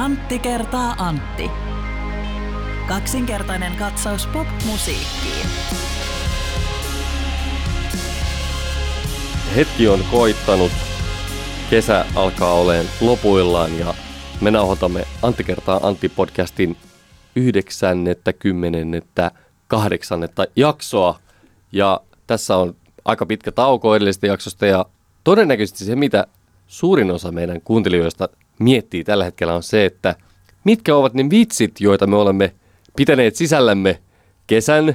Antti kertaa Antti. Kaksinkertainen katsaus pop-musiikkiin. Hetki on koittanut. Kesä alkaa olemaan lopuillaan ja me nauhoitamme Antti kertaa yhdeksännettä, kymmenennettä, kahdeksannetta jaksoa. Ja tässä on aika pitkä tauko edellisestä jaksosta ja todennäköisesti se, mitä suurin osa meidän kuuntelijoista miettii tällä hetkellä on se, että mitkä ovat ne vitsit, joita me olemme pitäneet sisällämme kesän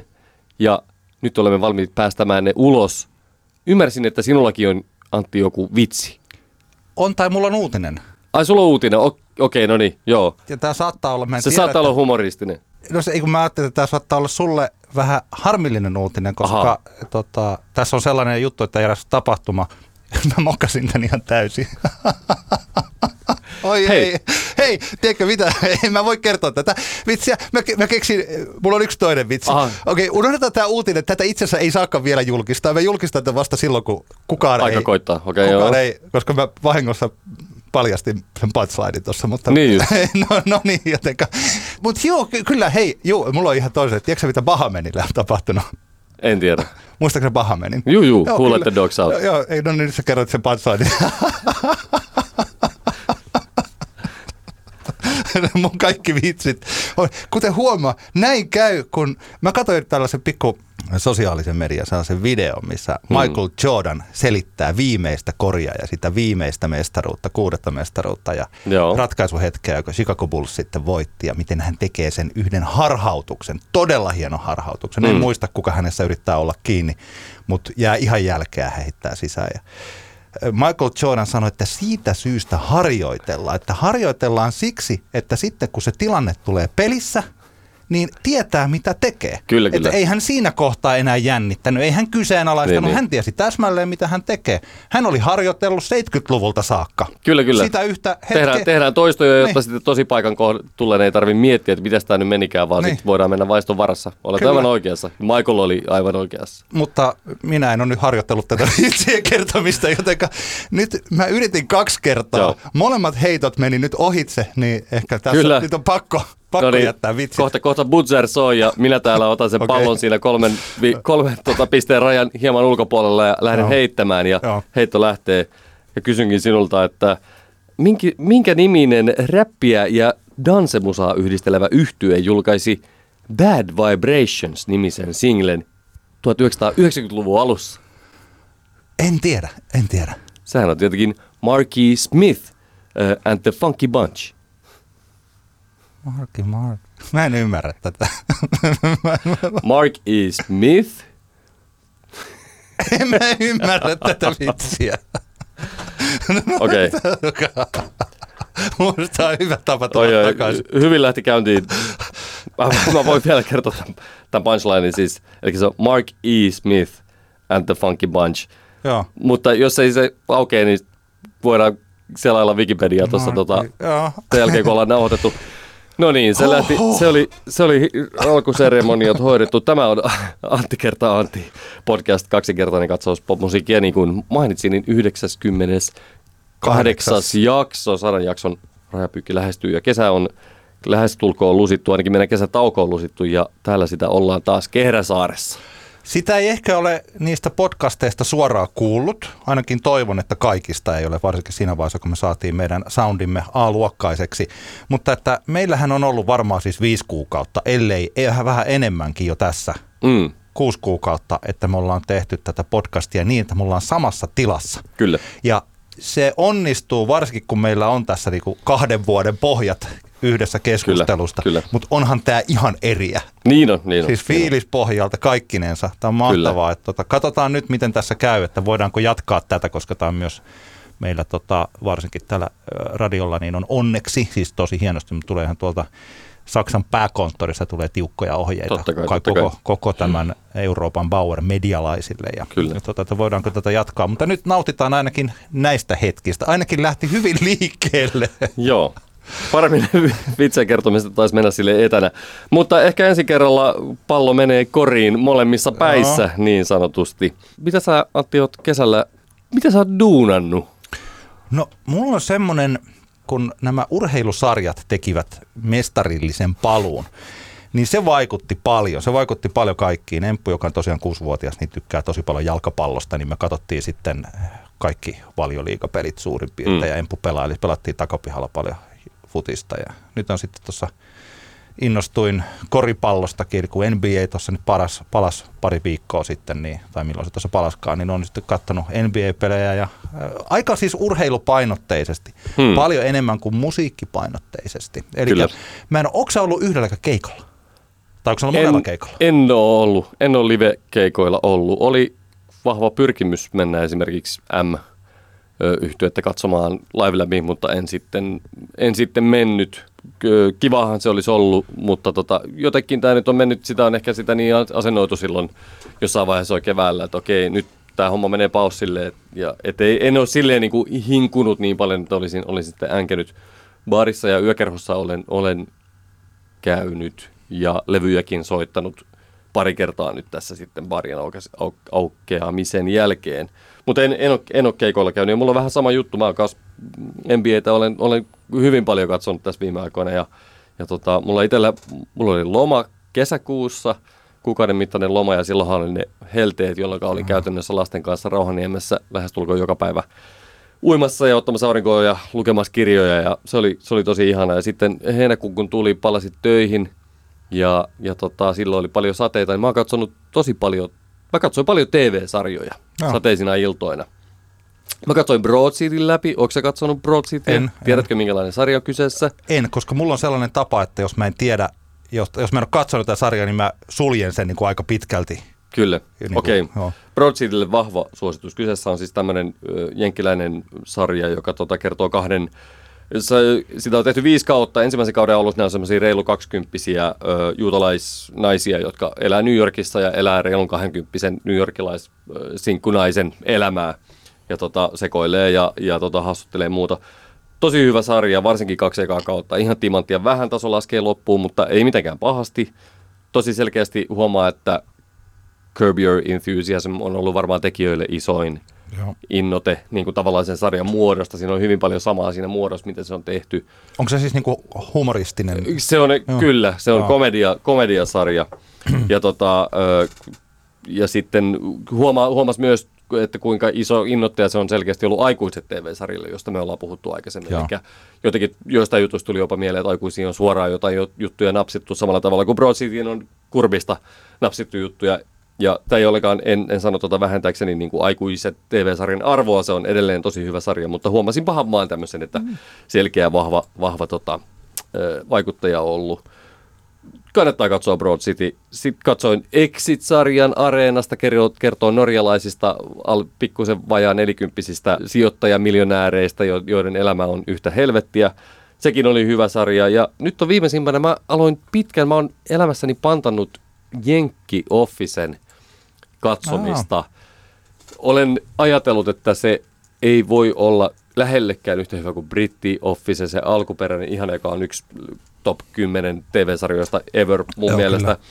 ja nyt olemme valmiit päästämään ne ulos. Ymmärsin, että sinullakin on Antti joku vitsi. On tai mulla on uutinen. Ai sulla on uutinen, O- okei no niin, joo. Ja tää saattaa olla, mä en Se tiedä, saattaa että- olla humoristinen. No se, kun mä ajattelin, että tämä saattaa olla sulle vähän harmillinen uutinen, koska Aha. tota, tässä on sellainen juttu, että eräs tapahtuma, mä mokasin tän ihan täysin. Oi Hei. hei. hei, tiedätkö mitä, ei mä voi kertoa tätä vitsiä. Mä, mä keksin, mulla on yksi toinen vitsi. Aha. Okei, unohdetaan tämä uutinen, tätä itse asiassa ei saakaan vielä julkistaa. Mä julkistan tätä vasta silloin, kun kukaan Aika ei, koittaa, okei kukaan joo. ei, koska mä vahingossa paljastin sen punchlinein tuossa, mutta Niin just. no, no niin, jotenka. Mutta joo, ky- kyllä, hei, joo, mulla on ihan toiset. Tiedätkö mitä Bahamenillä on tapahtunut? En tiedä. Muistatko Bahamenin? Juu, juu, Joo, the Dogs Out. Joo, joo, ei, no niin, sä kerroit sen punchlinein. Mun kaikki vitsit. on- Kuten huomaa, näin käy, kun mä katsoin tällaisen pikku sosiaalisen median sellaisen videon, missä Hmm. Michael Jordan selittää viimeistä koria ja sitä viimeistä mestaruutta, kuudetta mestaruutta ja Joo. ratkaisuhetkeä, joka Chicago Bulls sitten voitti ja miten hän tekee sen yhden harhautuksen, todella hienon harhautuksen. Mm. En muista, kuka hänessä yrittää olla kiinni, mutta jää ihan jälkeä heittää sisään. Ja Michael Jordan sanoi, että siitä syystä harjoitellaan. Että harjoitellaan siksi, että sitten kun se tilanne tulee pelissä, niin tietää mitä tekee. Kyllä, kyllä. Että ei hän siinä kohtaa enää jännittänyt, ei hän kyseenalaistanut, Niin, niin. hän tiesi täsmälleen mitä hän tekee. Hän oli harjoitellut 70-luvulta saakka. Kyllä, kyllä. Sitä yhtä hetkeä. Tehdään, tehdään toistoja, jotta Niin. sitten tosi paikan tulleen ei tarvitse miettiä, että miten tämä nyt menikään, vaan Niin. sitten voidaan mennä vaiston varassa. Olet Kyllä. aivan oikeassa. Michael oli aivan oikeassa. mutta minä en ole nyt harjoitellut tätä vitsien kertomista, joten nyt mä yritin kaksi kertaa. Joo. Molemmat heitot meni nyt ohitse, niin ehkä tässä Kyllä. nyt on pakko, pakko No niin, jättää vitsi. Kohta, kohta buzzer soi ja minä täällä otan sen Okei. pallon siinä kolmen, vi, kolmen tota, pisteen rajan hieman ulkopuolella ja lähden Joo. heittämään ja Joo. heitto lähtee. Ja kysynkin sinulta, että minkä, minkä niminen räppiä ja dansemusaa yhdistelevä yhtye julkaisi Bad Vibrations-nimisen singlen 1990-luvun alussa? En tiedä, en tiedä. Sehän on tietenkin Marky Smith uh, and the Funky Bunch. Marki, Mark. Mä en ymmärrä tätä. Mark E. Smith en mä ymmärrä tätä vitsiä. Okei. Musta on hyvä tapa tulla takaisin. hyvin lähti käyntiin. Mä, mä voin vielä kertoa tämän, tämän punchlinein siis. Eli se on Mark E. Smith and the Funky Bunch. Joo. Mutta jos ei se aukee, niin voidaan selailla Wikipediaa tuossa tota, Joo. sen jälkeen, kun ollaan nauhoitettu. No niin, se, lähti, se, oli, se oli alkuseremoniat hoidettu. Tämä on Antti kertaa Antti podcast, kaksinkertainen katsaus popmusiikkia. Niin kuin mainitsin, niin 98. Kahdeksas. jakso, sadan jakson rajapyykki lähestyy ja kesä on lähestulkoon lusittu, ainakin meidän kesätauko on lusittu ja täällä sitä ollaan taas Kehräsaaressa. Sitä ei ehkä ole niistä podcasteista suoraan kuullut. Ainakin toivon, että kaikista ei ole, varsinkin siinä vaiheessa, kun me saatiin meidän soundimme A-luokkaiseksi. Mutta että meillähän on ollut varmaan siis viisi kuukautta, ellei eihän vähän enemmänkin jo tässä Mm, kuusi kuukautta, että me ollaan tehty tätä podcastia niin, että me ollaan samassa tilassa. kyllä. Ja se onnistuu varsinkin, kun meillä on tässä niinku kahden vuoden pohjat yhdessä keskustelusta. kyllä. Mutta onhan tämä ihan eriä. Niin on, niin on. Siis niin fiilispohjalta kaikkinensa. Tämä on mahtavaa. Että tota, katsotaan nyt, miten tässä käy, että voidaanko jatkaa tätä, koska tämä on myös meillä tota, varsinkin täällä radiolla niin on onneksi, siis tosi hienosti, mutta tuleehan tuolta Saksan pääkonttorissa tulee tiukkoja ohjeita Totta kai, koko, totta kai. koko, koko tämän Euroopan Bauer-medialaisille. Ja, Kyllä. ja tota, että voidaanko tätä jatkaa. Mutta nyt nautitaan ainakin näistä hetkistä. Ainakin lähti hyvin liikkeelle. Joo. Paremmin vitsien kertomista taisi mennä sille etänä. Mutta ehkä ensi kerralla pallo menee koriin molemmissa päissä niin sanotusti. Mitä sä Antti oot kesällä, mitä sä oot duunannut? No, mulla on semmoinen kun nämä urheilusarjat tekivät mestarillisen paluun, niin se vaikutti paljon. Se vaikutti paljon kaikkiin. Emppu, joka on tosiaan kuusivuotias, niin tykkää tosi paljon jalkapallosta, niin me katsottiin sitten kaikki valioliikapelit suurin piirtein. Mm. Ja Emppu pelaa, eli pelattiin takapihalla paljon futista. Ja nyt on sitten tuossa innostuin koripallostakin, kun NBA tuossa nyt paras, palas pari viikkoa sitten, niin, tai milloin se tuossa palaskaan, niin on sitten katsonut NBA-pelejä ja äh, aika siis urheilupainotteisesti, hmm. paljon enemmän kuin musiikkipainotteisesti. Eli mä en ole, ollut yhdelläkään keikolla? Tai onko ollut monella keikolla? En ole ollut, en ole live-keikoilla ollut. Oli vahva pyrkimys mennä esimerkiksi M yhtyettä katsomaan live läpi, mutta en sitten, en sitten mennyt. Kivahan se olisi ollut, mutta tota, jotenkin tämä nyt on mennyt, sitä on ehkä sitä niin asennoitu silloin jossain vaiheessa on keväällä, että okei, nyt tämä homma menee paussille. Ja et ei, en ole silleen niin kuin hinkunut niin paljon, että olisin, olisin sitten änkenyt baarissa ja yökerhossa olen, olen käynyt ja levyjäkin soittanut pari kertaa nyt tässä sitten barien aukeamisen jälkeen. Mutta en, en, ole, en ole keikoilla käynyt. Ja mulla on vähän sama juttu. Mä kas NBAtä olen, olen hyvin paljon katsonut tässä viime aikoina. Ja, ja tota, mulla itsellä mulla oli loma kesäkuussa, kuukauden mittainen loma. Ja silloinhan oli ne helteet, jolloin olin käytännössä lasten kanssa Rauhaniemessä lähestulkoon joka päivä uimassa ja ottamassa aurinkoa ja lukemassa kirjoja. Ja se oli, se oli tosi ihana. Ja sitten heinäkuun kun tuli, palasit töihin ja, ja tota, silloin oli paljon sateita, niin mä oon katsonut tosi paljon Mä katsoin paljon TV-sarjoja no. sateisina iltoina. Mä katsoin Broad Cityn läpi. Onko sä katsonut Broad? En. Tiedätkö, en. minkälainen sarja on kyseessä? En, koska mulla on sellainen tapa, että jos mä en tiedä, jos, jos mä en ole katsonut tätä sarjaa, niin mä suljen sen niin kuin aika pitkälti. Kyllä, niin okei. Okay. Broad Citylle vahva suositus. Kyseessä on siis tämmöinen jenkkiläinen sarja, joka tota, kertoo kahden sitä on tehty viisi kautta. Ensimmäisen kauden alussa nämä on semmoisia reilu kaksikymppisiä juutalaisnaisia, jotka elää New Yorkissa ja elää reilun kahdenkymppisen New Yorkilais-sinkkunaisen elämää. Ja tota, sekoilee ja, ja tota, hassuttelee muuta. Tosi hyvä sarja, varsinkin kaksi ekaa kautta. Ihan timanttia vähän taso laskee loppuun, mutta ei mitenkään pahasti. Tosi selkeästi huomaa, että Curb Your Enthusiasm on ollut varmaan tekijöille isoin – Joo. innote niin kuin tavallaan sen sarjan muodosta. Siinä on hyvin paljon samaa siinä muodossa, miten se on tehty. Onko se siis niin kuin humoristinen? Se on, Joo. kyllä, se on komedia, komediasarja. ja, tota, ja sitten huoma, huomas myös, että kuinka iso innoittaja se on selkeästi ollut aikuiset TV-sarjille, josta me ollaan puhuttu aikaisemmin. Joo. Eli jotenkin joistain jutuista tuli jopa mieleen, että aikuisiin on suoraan jotain juttuja napsittu samalla tavalla kuin Broad Cityin on kurbista napsittu juttuja ja tämä ei olekaan, en, en sano tuota vähentääkseni niin kuin aikuiset TV-sarjan arvoa, se on edelleen tosi hyvä sarja, mutta huomasin pahan vaan tämmöisen, että mm. selkeä vahva, vahva tota, vaikuttaja on ollut. Kannattaa katsoa Broad City. Sitten katsoin Exit-sarjan Areenasta, kertoo, kertoo norjalaisista al, pikkusen vajaa nelikymppisistä sijoittajamiljonääreistä, joiden elämä on yhtä helvettiä. Sekin oli hyvä sarja. Ja nyt on viimeisimpänä, mä aloin pitkän, mä oon elämässäni pantannut Jenkki Officen katsomista. Aa. Olen ajatellut, että se ei voi olla lähellekään yhtä hyvä kuin Britti Office, se alkuperäinen ihan, joka on yksi top 10 TV-sarjoista ever mun Joo, mielestä. Kyllä.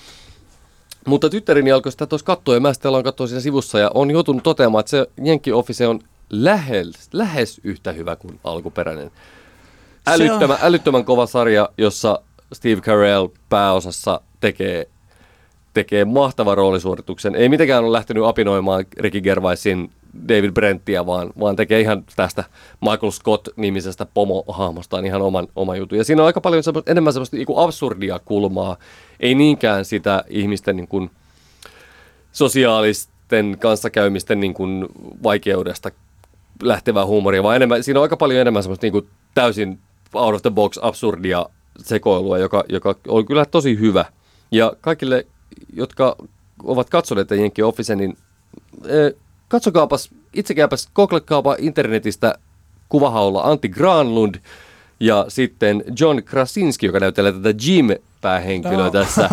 Mutta tyttäreni alkoi sitä tuossa katsoa ja mä sitten aloin katsoa siinä sivussa ja on joutunut toteamaan, että se Jenkki Office on lähes, lähes yhtä hyvä kuin alkuperäinen. Älyttömän, älyttömän kova sarja, jossa Steve Carell pääosassa tekee tekee mahtavan roolisuorituksen. Ei mitenkään ole lähtenyt apinoimaan Ricky Gervaisin David Brenttiä, vaan, vaan tekee ihan tästä Michael Scott-nimisestä pomohahmostaan ihan oman, oman jutun. Ja siinä on aika paljon semmoista, enemmän semmoista niin absurdia kulmaa, ei niinkään sitä ihmisten niin kuin, sosiaalisten kanssakäymisten niin kuin, vaikeudesta lähtevää huumoria, vaan enemmän, siinä on aika paljon enemmän semmoista niin kuin, täysin out of the box absurdia sekoilua, joka, joka on kyllä tosi hyvä. Ja kaikille jotka ovat katsoneet Jenkki Office, niin katsokaapas, itsekääpäs, googlekaapa internetistä kuvahaulla Antti Granlund ja sitten John Krasinski, joka näyttelee tätä Jim-päähenkilöä no. tässä.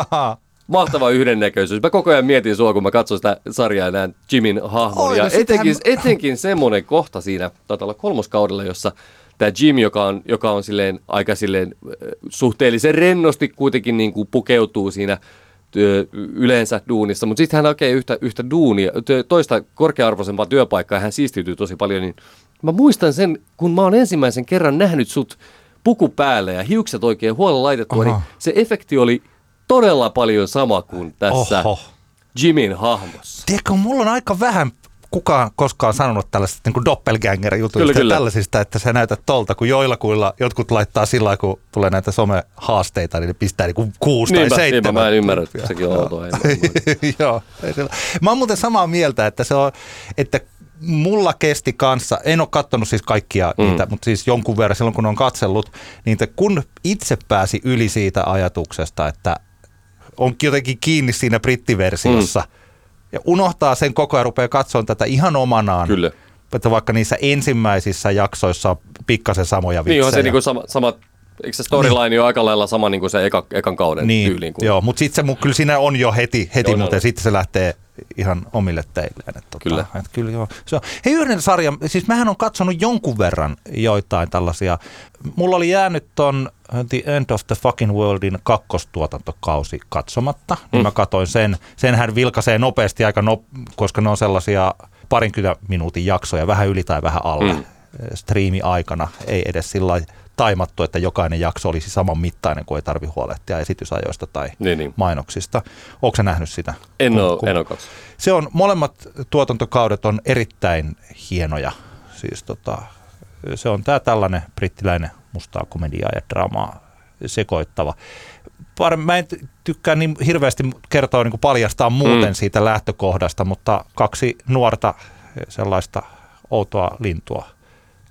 Mahtava yhdennäköisyys. Mä koko ajan mietin sua, kun mä katson sitä sarjaa ja näen Jimin hahmon. Oh, ja no etenkin, hän... etenkin semmoinen kohta siinä, taitaa olla kolmoskaudella, jossa tämä Jim, joka on, joka on silleen, aika silleen, suhteellisen rennosti kuitenkin niin kuin pukeutuu siinä yleensä duunissa, mutta sitten hän hakee yhtä, yhtä duunia, toista korkea-arvoisempaa työpaikkaa ja hän siistiytyy tosi paljon, niin mä muistan sen, kun mä oon ensimmäisen kerran nähnyt sut puku päälle ja hiukset oikein huolella laitettua, niin se efekti oli todella paljon sama kuin tässä Oho. Jimin hahmossa. Tiedätkö, mulla on aika vähän kukaan koskaan sanonut tällaisista niin doppelganger-jutuista kyllä, tällaisista, että sä näytät tolta, kun joillakuilla jotkut laittaa sillä kun tulee näitä somehaasteita, niin ne pistää niin kuin kuusi niinpä, tai seitsemän. Niinpä, mä en ymmärrä, että sekin on outoa. Joo, mä oon muuten samaa mieltä, että se on, että mulla kesti kanssa, en ole katsonut siis kaikkia mm. niitä, mutta siis jonkun verran silloin kun on katsellut, niin että kun itse pääsi yli siitä ajatuksesta, että on jotenkin kiinni siinä brittiversiossa, mm ja unohtaa sen koko ajan, rupeaa katsomaan tätä ihan omanaan. Kyllä. Että vaikka niissä ensimmäisissä jaksoissa on pikkasen samoja vitsejä. Niin on se niin kuin sama, sama Eikö se storyline niin. ole aika lailla sama niin kuin se eka, ekan kauden niin, tyyliin? Kuin... Joo, mutta sitten se kyllä siinä on jo heti, heti mutta sitten se lähtee ihan omille teilleen. Että, tota, kyllä. Että, kyllä joo. Se on. Hei yhden sarjan, siis mähän on katsonut jonkun verran joitain tällaisia. Mulla oli jäänyt ton The End of the Fucking Worldin kakkostuotantokausi katsomatta, niin mm. niin mä katoin sen. Senhän vilkaisee nopeasti aika, no, koska ne on sellaisia parinkymmentä minuutin jaksoja, vähän yli tai vähän alle. Mm. Striimi aikana ei edes sillä taimattu, että jokainen jakso olisi saman mittainen, kun ei tarvi huolehtia esitysajoista tai niin, niin. mainoksista. Onko sä nähnyt sitä? En ole, en ole Se on, molemmat tuotantokaudet on erittäin hienoja. Siis tota, se on tämä tällainen brittiläinen mustaa komediaa ja dramaa sekoittava. Mä en tykkää niin hirveästi kertoa niin kuin paljastaa muuten mm. siitä lähtökohdasta, mutta kaksi nuorta sellaista outoa lintua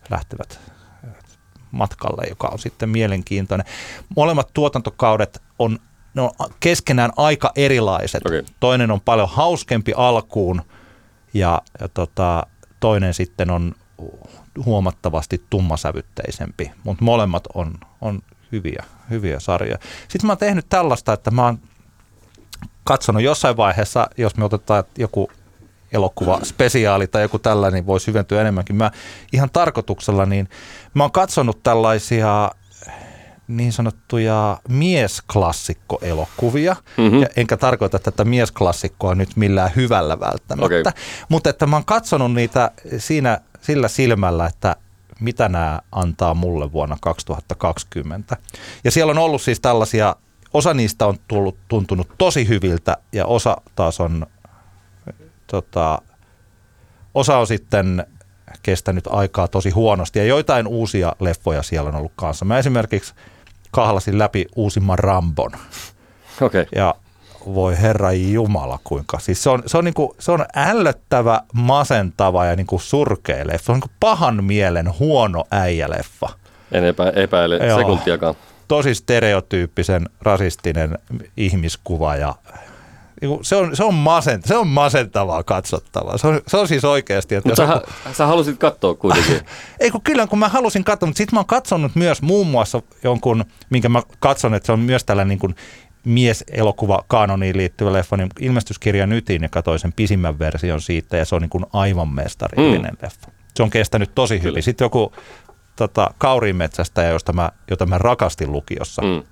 lähtevät matkalle, joka on sitten mielenkiintoinen. Molemmat tuotantokaudet on, ne on keskenään aika erilaiset. Okay. Toinen on paljon hauskempi alkuun ja, ja tota, toinen sitten on huomattavasti tummasävytteisempi, mutta molemmat on, on hyviä, hyviä sarjoja. Sitten mä oon tehnyt tällaista, että mä oon katsonut jossain vaiheessa, jos me otetaan joku elokuva spesiaali tai joku tällainen niin voi syventyä enemmänkin. Mä ihan tarkoituksella niin mä oon katsonut tällaisia niin sanottuja miesklassikkoelokuvia, mm-hmm. ja enkä tarkoita tätä miesklassikkoa nyt millään hyvällä välttämättä, okay. mutta että mä oon katsonut niitä siinä sillä silmällä, että mitä nämä antaa mulle vuonna 2020. Ja siellä on ollut siis tällaisia, osa niistä on tullut, tuntunut tosi hyviltä ja osa taas on tota, osa on sitten kestänyt aikaa tosi huonosti ja joitain uusia leffoja siellä on ollut kanssa. Mä esimerkiksi kahlasin läpi uusimman Rambon. Okay. Ja voi herra jumala kuinka. Siis se on, se on, niinku, se on ällöttävä, masentava ja niinku surkea leffa. Se on niinku pahan mielen huono äijäleffa. En epä, epäile Joo. sekuntiakaan. Tosi stereotyyppisen rasistinen ihmiskuva ja se on, se on, masent, se on masentavaa katsottavaa. Se on, se on siis oikeasti. Että mutta sä, joku... sä halusit katsoa kuitenkin. Ei kun kyllä, kun mä halusin katsoa, mutta sitten mä oon katsonut myös muun muassa jonkun, minkä mä katson, että se on myös tällä niin kuin mies-elokuva kanoniin liittyvä leffa, niin ilmestyskirja Nytin ja katsoin sen pisimmän version siitä ja se on niin kuin aivan mestarillinen mm. leffa. Se on kestänyt tosi hyvin. Kyllä. Sitten joku tota, Kaurimetsästä, josta mä, jota mä rakastin lukiossa, mm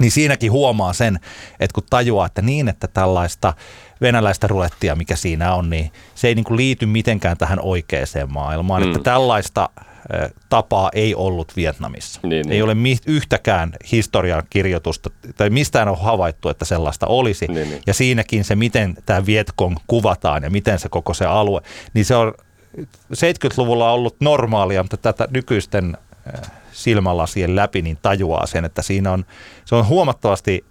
niin siinäkin huomaa sen, että kun tajuaa, että niin, että tällaista venäläistä rulettia, mikä siinä on, niin se ei niin kuin liity mitenkään tähän oikeaan maailmaan. Mm. Että tällaista tapaa ei ollut Vietnamissa. Niin, ei niin. ole yhtäkään historian kirjoitusta tai mistään on havaittu, että sellaista olisi. Niin, niin. Ja siinäkin se, miten tämä Vietkong kuvataan ja miten se koko se alue, niin se on 70-luvulla ollut normaalia, mutta tätä nykyisten silmälasien läpi, niin tajuaa sen, että siinä on, se on huomattavasti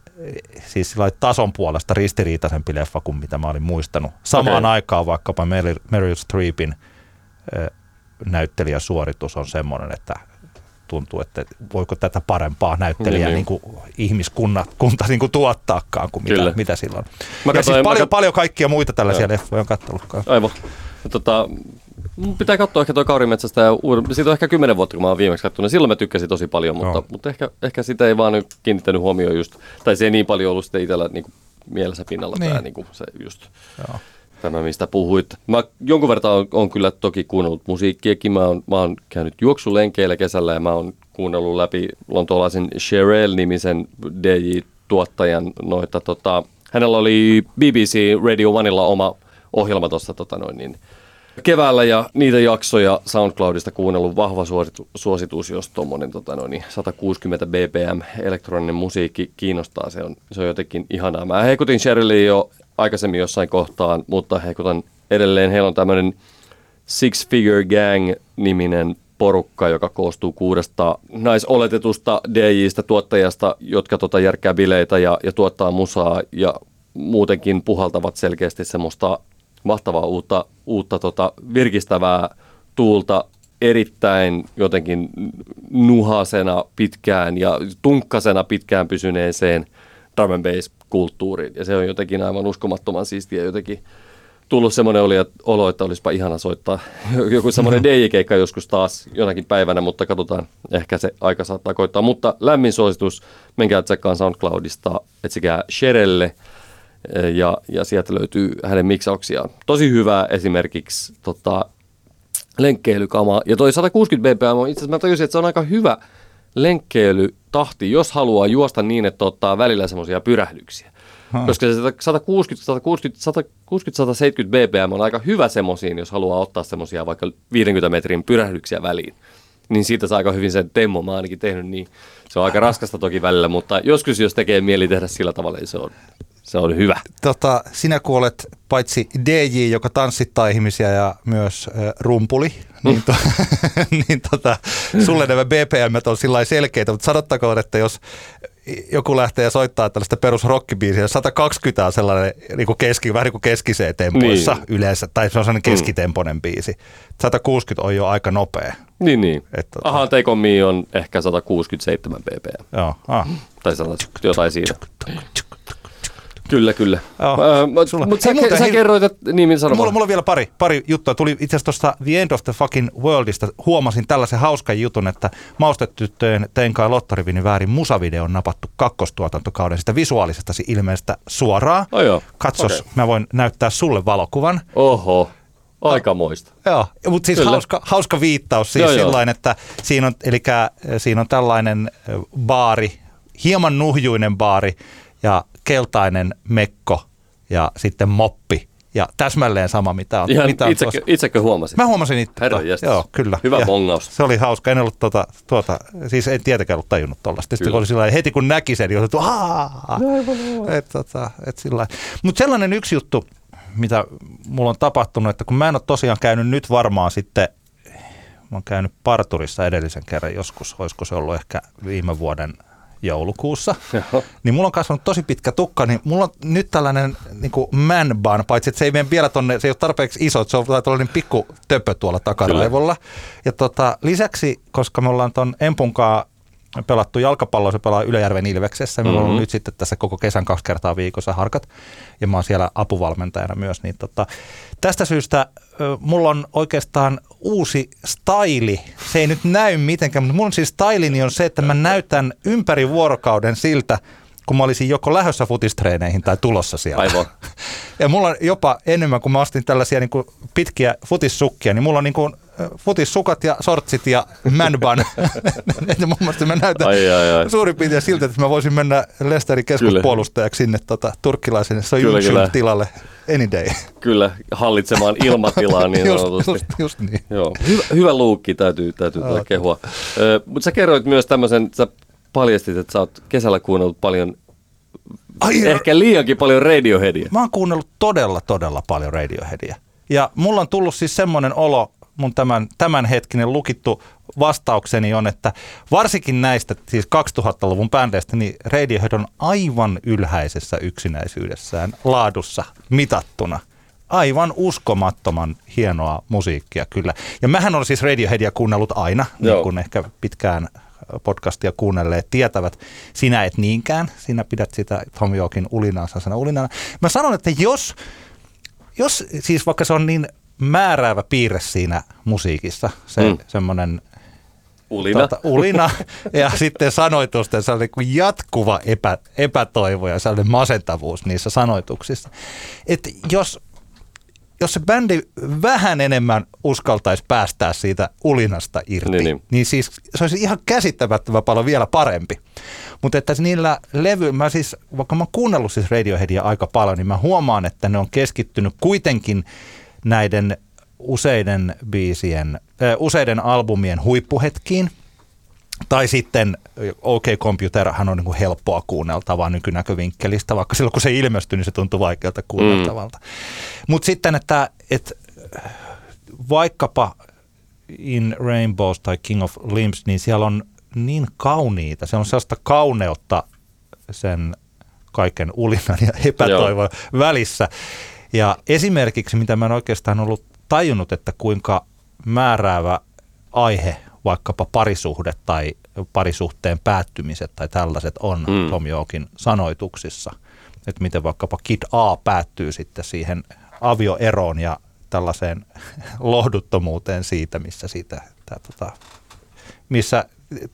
siis tason puolesta ristiriitaisempi leffa kuin mitä mä olin muistanut. Samaan okay. aikaan vaikkapa Meryl, Meryl Streepin näyttelijäsuoritus on semmoinen, että tuntuu, että voiko tätä parempaa näyttelijää niin, niin. Niin kuin ihmiskunta kunta, niin kuin tuottaakaan kuin mitä, mitä silloin. Mä ja siis paljon, kat... paljon kaikkia muita tällaisia Joo. leffoja on katsonutkaan. Aivan. Tota, pitää katsoa ehkä tuo Kaurimetsästä ja uuden. Siitä on ehkä kymmenen vuotta, kun mä oon viimeksi katsonut. Silloin mä tykkäsin tosi paljon, mutta, no. mutta ehkä, ehkä sitä ei vaan nyt kiinnittänyt huomioon just, tai se ei niin paljon ollut sitten itsellä niin kuin mielessä pinnalla niin. tämä niin kuin se just. Joo. Tämä, mistä puhuit. Mä jonkun verran on, on kyllä toki kuunnellut musiikkiakin. Mä oon, mä oon käynyt juoksulenkeillä kesällä ja mä oon kuunnellut läpi lontoolaisen Sherelle-nimisen DJ-tuottajan noita tota, hänellä oli BBC Radio Oneilla oma ohjelma tuossa tota noin, niin, keväällä ja niitä jaksoja SoundCloudista kuunnellut vahva suositu, suositus, jos tuommoinen tota noin, 160 bpm elektroninen musiikki kiinnostaa. Se on, se on jotenkin ihanaa. Mä heikutin Sheryliin jo aikaisemmin jossain kohtaan, mutta heikutan edelleen. Heillä on tämmöinen Six Figure Gang-niminen porukka, joka koostuu kuudesta naisoletetusta DJistä, tuottajasta, jotka tota järkkää bileitä ja, ja tuottaa musaa ja muutenkin puhaltavat selkeästi semmoista mahtavaa uutta, uutta tota, virkistävää tuulta erittäin jotenkin nuhasena pitkään ja tunkkasena pitkään pysyneeseen drum and bass kulttuuriin. Ja se on jotenkin aivan uskomattoman siistiä jotenkin tullut semmoinen oli, että olo, että olisipa ihana soittaa joku semmoinen DJ-keikka joskus taas jonakin päivänä, mutta katsotaan, ehkä se aika saattaa koittaa. Mutta lämmin suositus, menkää tsekkaan SoundCloudista, etsikää Sherelle ja, ja sieltä löytyy hänen miksauksiaan. Tosi hyvää esimerkiksi tota, lenkkeilykama. Ja toi 160 bpm, itse asiassa mä tajusin, että se on aika hyvä lenkkeilytahti, jos haluaa juosta niin, että ottaa välillä semmoisia pyrähdyksiä. Ha. Koska se 160, 160, 160, 170 bpm on aika hyvä semmoisiin, jos haluaa ottaa semmoisia vaikka 50 metrin pyrähdyksiä väliin. Niin siitä saa aika hyvin sen temmo, mä ainakin tehnyt niin. Se on aika raskasta toki välillä, mutta joskus jos tekee mieli tehdä sillä tavalla, niin se on, se on hyvä. Tota, sinä kuolet paitsi DJ, joka tanssittaa ihmisiä ja myös äh, rumpuli, niin, to, niin tota, sulle nämä BPM on sillä selkeitä, mutta sanottakoon, että jos joku lähtee ja soittaa tällaista perus rockibiisiä, 120 on sellainen niin kuin keski, vähän niin kuin keskiseen tempoissa niin. yleensä, tai se on sellainen mm. keskitempoinen mm. biisi. 160 on jo aika nopea. Niin, niin. Että, tota- Aha, Take On Me on ehkä 167 ppm. Joo, ah. Tai 100, jotain siinä. Kyllä, kyllä. Uh, Mutta sä, sä hei, kerroit, että... Niin, mulla, mulla on vielä pari, pari juttua. Tuli itse asiassa tuosta The End of the Fucking Worldista. Huomasin tällaisen hauskan jutun, että maustetyttöjen Tein kai Lottarivinin väärin musavideo on napattu kakkostuotantokauden sitä visuaalisesta ilmeestä suoraan. Oh, joo. Katsos, okay. mä voin näyttää sulle valokuvan. Oho. Aikamoista. Joo, mutta siis hauska, hauska viittaus siis sillain, että siinä on, eli siinä on tällainen baari, hieman nuhjuinen baari, ja keltainen mekko ja sitten moppi. Ja täsmälleen sama, mitä on. Ihan mitä on itsekö, itsekö huomasit? Mä huomasin itse. Herra Joo, kyllä. Hyvä ja bongaus. Se oli hauska. En ollut tuota, tuota siis en tietenkään ollut tajunnut tuollaista. Sitten oli sillä heti kun näki sen, niin oli, et, tota, et sillä Mutta sellainen yksi juttu, mitä mulla on tapahtunut, että kun mä en ole tosiaan käynyt nyt varmaan sitten, mä oon käynyt parturissa edellisen kerran joskus, olisiko se ollut ehkä viime vuoden joulukuussa, Joo. niin mulla on kasvanut tosi pitkä tukka, niin mulla on nyt tällainen niin kuin man bun, paitsi että se ei mene vielä tonne, se ei ole tarpeeksi iso, että se on tällainen pikku töpö tuolla takaraivolla. Kyllä. Ja tota, lisäksi, koska me ollaan ton Empunkaa pelattu jalkapalloa, se pelaa Ylöjärven Ilveksessä. Meillä mm-hmm. on nyt sitten tässä koko kesän kaksi kertaa viikossa harkat ja mä oon siellä apuvalmentajana myös. Niin tota, tästä syystä mulla on oikeastaan uusi staili. Se ei nyt näy mitenkään, mutta mun siis stylini on se, että mä näytän ympäri vuorokauden siltä, kun mä olisin joko lähdössä futistreeneihin tai tulossa siellä. Aivan. Ja mulla on jopa enemmän, kun mä ostin tällaisia niin kuin pitkiä futissukkia, niin mulla on niin kuin futissukat ja sortsit ja manban. että mun mielestä mä näytän ai, ai, ai. suurin piirtein siltä, että mä voisin mennä Lesterin keskuspuolustajaksi sinne tota, turkkilaisen tilalle any day. Kyllä, hallitsemaan ilmatilaa niin just, just, just, niin. Joo. Hyvä, hyvä luukki, täytyy, täytyy tuota kehua. Mutta sä kerroit myös tämmöisen, sä paljastit, että sä oot kesällä kuunnellut paljon Ai, ehkä liiankin paljon Radioheadia. Mä oon kuunnellut todella, todella paljon Radioheadia. Ja mulla on tullut siis semmoinen olo, mun tämän, tämänhetkinen lukittu vastaukseni on, että varsinkin näistä siis 2000-luvun bändeistä, niin Radiohead on aivan ylhäisessä yksinäisyydessään laadussa mitattuna. Aivan uskomattoman hienoa musiikkia kyllä. Ja mähän on siis Radioheadia kuunnellut aina, Joo. niin kuin ehkä pitkään podcastia kuunnelleet tietävät. Sinä et niinkään, sinä pidät sitä Tom Yorkin ulinansa sana ulinana. Mä sanon, että jos, jos siis vaikka se on niin määräävä piirre siinä musiikissa, se mm. semmoinen Ulina. Tuota, ulina ja sitten sanoitusten se oli jatkuva epä, epätoivo ja sellainen masentavuus niissä sanoituksissa. Et jos, jos se bändi vähän enemmän uskaltaisi päästää siitä ulinasta irti, niin, niin. niin siis se olisi ihan käsittämättömän paljon vielä parempi. Mutta että niillä levy, mä siis, vaikka mä oon kuunnellut siis Radioheadia aika paljon, niin mä huomaan, että ne on keskittynyt kuitenkin näiden useiden biisien, äh, useiden albumien huippuhetkiin. Tai sitten OK Computerhan on niin kuin helppoa kuunneltavaa nykynäkövinkkelistä, vaikka silloin kun se ilmestyi, niin se tuntui vaikealta kuunneltavalta. Mm. Mutta sitten, että, että vaikkapa In Rainbows tai King of Limbs, niin siellä on niin kauniita, se on sellaista kauneutta sen kaiken ulinan ja epätoivon Joo. välissä. Ja esimerkiksi, mitä mä en oikeastaan ollut tajunnut, että kuinka määräävä aihe vaikkapa parisuhde tai parisuhteen päättymiset tai tällaiset on mm. Tom Yorkin sanoituksissa. Että miten vaikkapa Kid A päättyy sitten siihen avioeroon ja tällaiseen lohduttomuuteen siitä, missä siitä, tää, tota, missä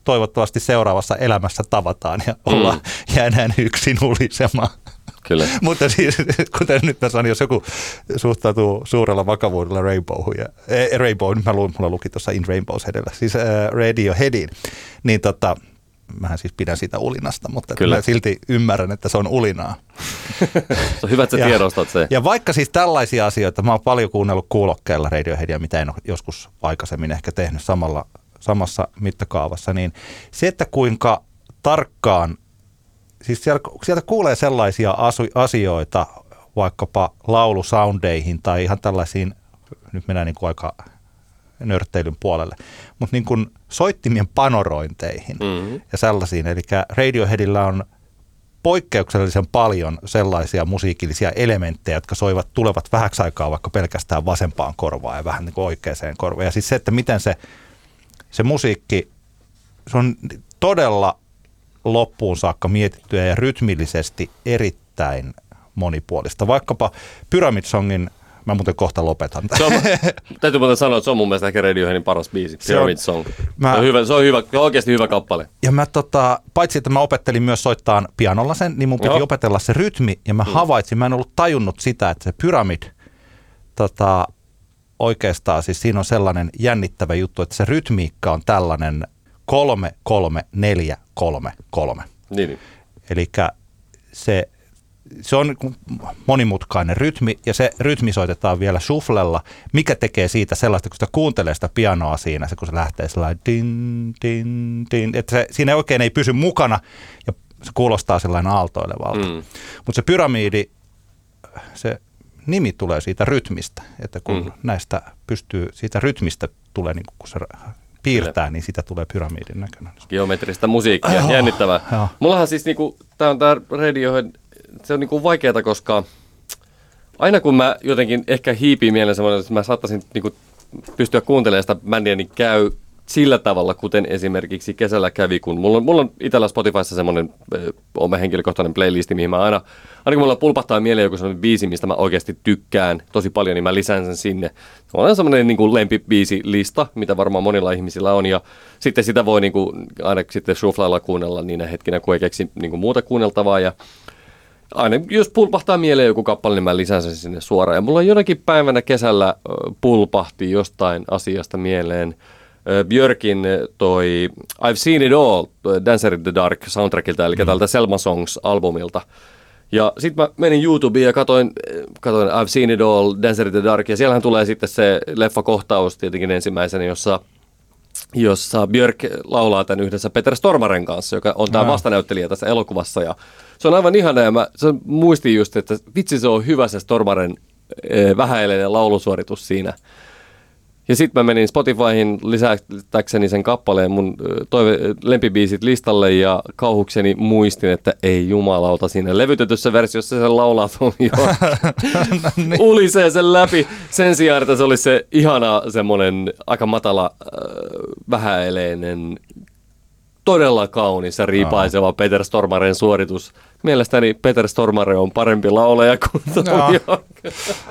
toivottavasti seuraavassa elämässä tavataan ja ollaan mm. jäädään yksin ulisemaan. Kyllä. Mutta siis, kuten nyt mä sanoin, jos joku suhtautuu suurella vakavuudella Rainbowhun, ja, äh, Rainbow, mä luin, mulla luki tuossa In Rainbows edellä, siis äh, Radioheadin, niin tota, mähän siis pidän sitä ulinasta, mutta Kyllä. mä silti ymmärrän, että se on ulinaa. se on hyvä, että sä tiedostat se. Ja vaikka siis tällaisia asioita, mä oon paljon kuunnellut kuulokkeella Radioheadia, mitä en ole joskus aikaisemmin ehkä tehnyt samalla, samassa mittakaavassa, niin se, että kuinka tarkkaan siis siellä, sieltä kuulee sellaisia asu, asioita vaikkapa laulusoundeihin tai ihan tällaisiin, nyt mennään niin kuin aika nörtteilyn puolelle, mutta niin kuin soittimien panorointeihin mm-hmm. ja sellaisiin. Eli Radioheadillä on poikkeuksellisen paljon sellaisia musiikillisia elementtejä, jotka soivat, tulevat vähäksi aikaa vaikka pelkästään vasempaan korvaan ja vähän niin kuin oikeaan korvaan. Ja siis se, että miten se, se musiikki, se on todella loppuun saakka mietittyä ja rytmillisesti erittäin monipuolista. Vaikkapa Pyramid Songin Mä muuten kohta lopetan. Se on, täytyy muuten sanoa, että se on mun mielestä ehkä Radioheadin paras biisi, Pyramid Song. Mä, se, on hyvä, se on hyvä, oikeasti hyvä kappale. Ja mä tota, paitsi että mä opettelin myös soittaa pianolla sen, niin mun piti Joo. opetella se rytmi. Ja mä mm. havaitsin, mä en ollut tajunnut sitä, että se Pyramid tota, oikeastaan, siis siinä on sellainen jännittävä juttu, että se rytmiikka on tällainen kolme, kolme, neljä, kolme, kolme. Niin. niin. Eli se, se on monimutkainen rytmi ja se rytmi soitetaan vielä shufflella, mikä tekee siitä sellaista, kun sitä kuuntelee sitä pianoa siinä, se kun se lähtee sellainen din, din, din, että se, siinä oikein ei pysy mukana ja se kuulostaa sellainen aaltoilevalta. Mm. Mutta se pyramiidi, se nimi tulee siitä rytmistä, että kun mm. näistä pystyy, siitä rytmistä tulee, niin kun se piirtää, niin sitä tulee pyramidin näköinen. Geometrista musiikkia, oh, jännittävää. Joo. Mullahan siis niinku, tää on tää Radiohead, se on niinku vaikeaa, koska aina kun mä jotenkin ehkä hiipii mieleen semmoinen, että mä saattaisin niinku pystyä kuuntelemaan sitä bändiä, niin käy sillä tavalla, kuten esimerkiksi kesällä kävi, kun mulla on, mulla on itsellä Spotifyssa semmoinen oma henkilökohtainen playlisti, mihin mä aina, aina kun mulla pulpahtaa mieleen joku semmoinen biisi, mistä mä oikeasti tykkään tosi paljon, niin mä lisään sen sinne. Se on semmoinen niin kuin lempibiisilista, mitä varmaan monilla ihmisillä on, ja sitten sitä voi niin kuin, aina sitten shufflailla kuunnella niinä hetkinä, kun ei keksi niin kuin muuta kuunneltavaa, ja aina jos pulpahtaa mieleen joku kappale, niin mä lisään sen sinne suoraan. Ja mulla jonakin päivänä kesällä pulpahti jostain asiasta mieleen – Björkin toi I've Seen It All, Dancer in the Dark soundtrackilta, eli mm. tältä Selma Songs-albumilta. Ja sitten mä menin YouTubeen ja katoin, katoin I've Seen It All, Dancer in the Dark, ja siellähän tulee sitten se leffakohtaus tietenkin ensimmäisenä, jossa jossa Björk laulaa tämän yhdessä Peter Stormaren kanssa, joka on tämä vastanäyttelijä tässä elokuvassa. Ja se on aivan ihana ja mä se muistin just, että vitsi se on hyvä se Stormaren vähäileinen laulusuoritus siinä. Ja sitten mä menin Spotifyhin lisätäkseni sen kappaleen mun toive, lempibiisit listalle ja kauhukseni muistin, että ei jumalauta siinä levytetyssä versiossa se laulaa jo no niin. ulisee sen läpi. Sen sijaan, että se olisi se ihana semmoinen aika matala vähäeleinen todella kaunis ja riipaiseva Peter Stormaren suoritus. Mielestäni Peter Stormare on parempi laulaja kuin no.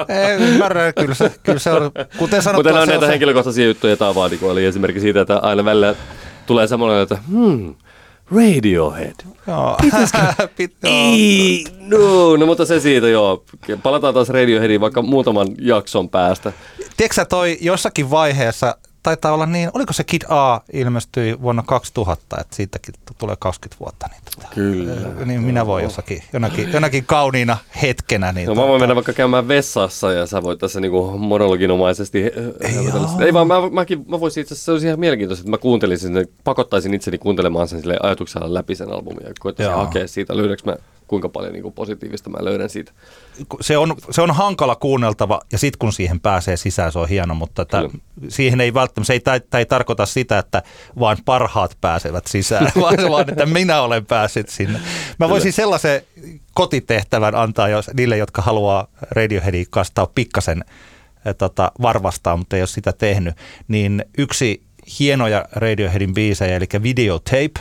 Ei, ymmärrän, kyllä se, kyllä se on, kuten sanottu. Mutta on näitä se... henkilökohtaisia juttuja tavaa, eli esimerkiksi siitä, että aina välillä tulee semmoinen, että hmm, Radiohead. Joo. Pit- joo. Ei, no, no, mutta se siitä joo. Palataan taas Radioheadiin vaikka muutaman jakson päästä. Tiedätkö toi jossakin vaiheessa, taitaa olla niin, oliko se Kid A ilmestyi vuonna 2000, että siitäkin tulee 20 vuotta. Niin, tota, Kyllä. Niin minä voin jossakin, jonakin, jonakin kauniina hetkenä. Niin No mä voin mennä vaikka käymään vessassa ja sä voit tässä niinku monologinomaisesti sitä. Ei vaan mä, mäkin, mä voisin itse asiassa, se olisi ihan mielenkiintoista, että mä kuuntelisin, sen, pakottaisin itseni kuuntelemaan sen sille ajatuksella läpi sen albumin ja koittaisin Joo. hakea siitä, löydänkö mä kuinka paljon niinku positiivista mä löydän siitä. se on, se on hankala kuunneltava ja sitten kun siihen pääsee sisään, se on hieno, mutta Kyllä. siihen ei välttämättä, se ei, tämä ei tarkoita sitä, että vain parhaat pääsevät sisään, vaan, vaan että minä olen päässyt sinne. Mä voisin sellaisen kotitehtävän antaa jos, niille, jotka haluaa Radioheadin kastaa pikkasen eh, tota, varvastaa, mutta ei ole sitä tehnyt, niin yksi hienoja Radioheadin biisejä, eli Videotape,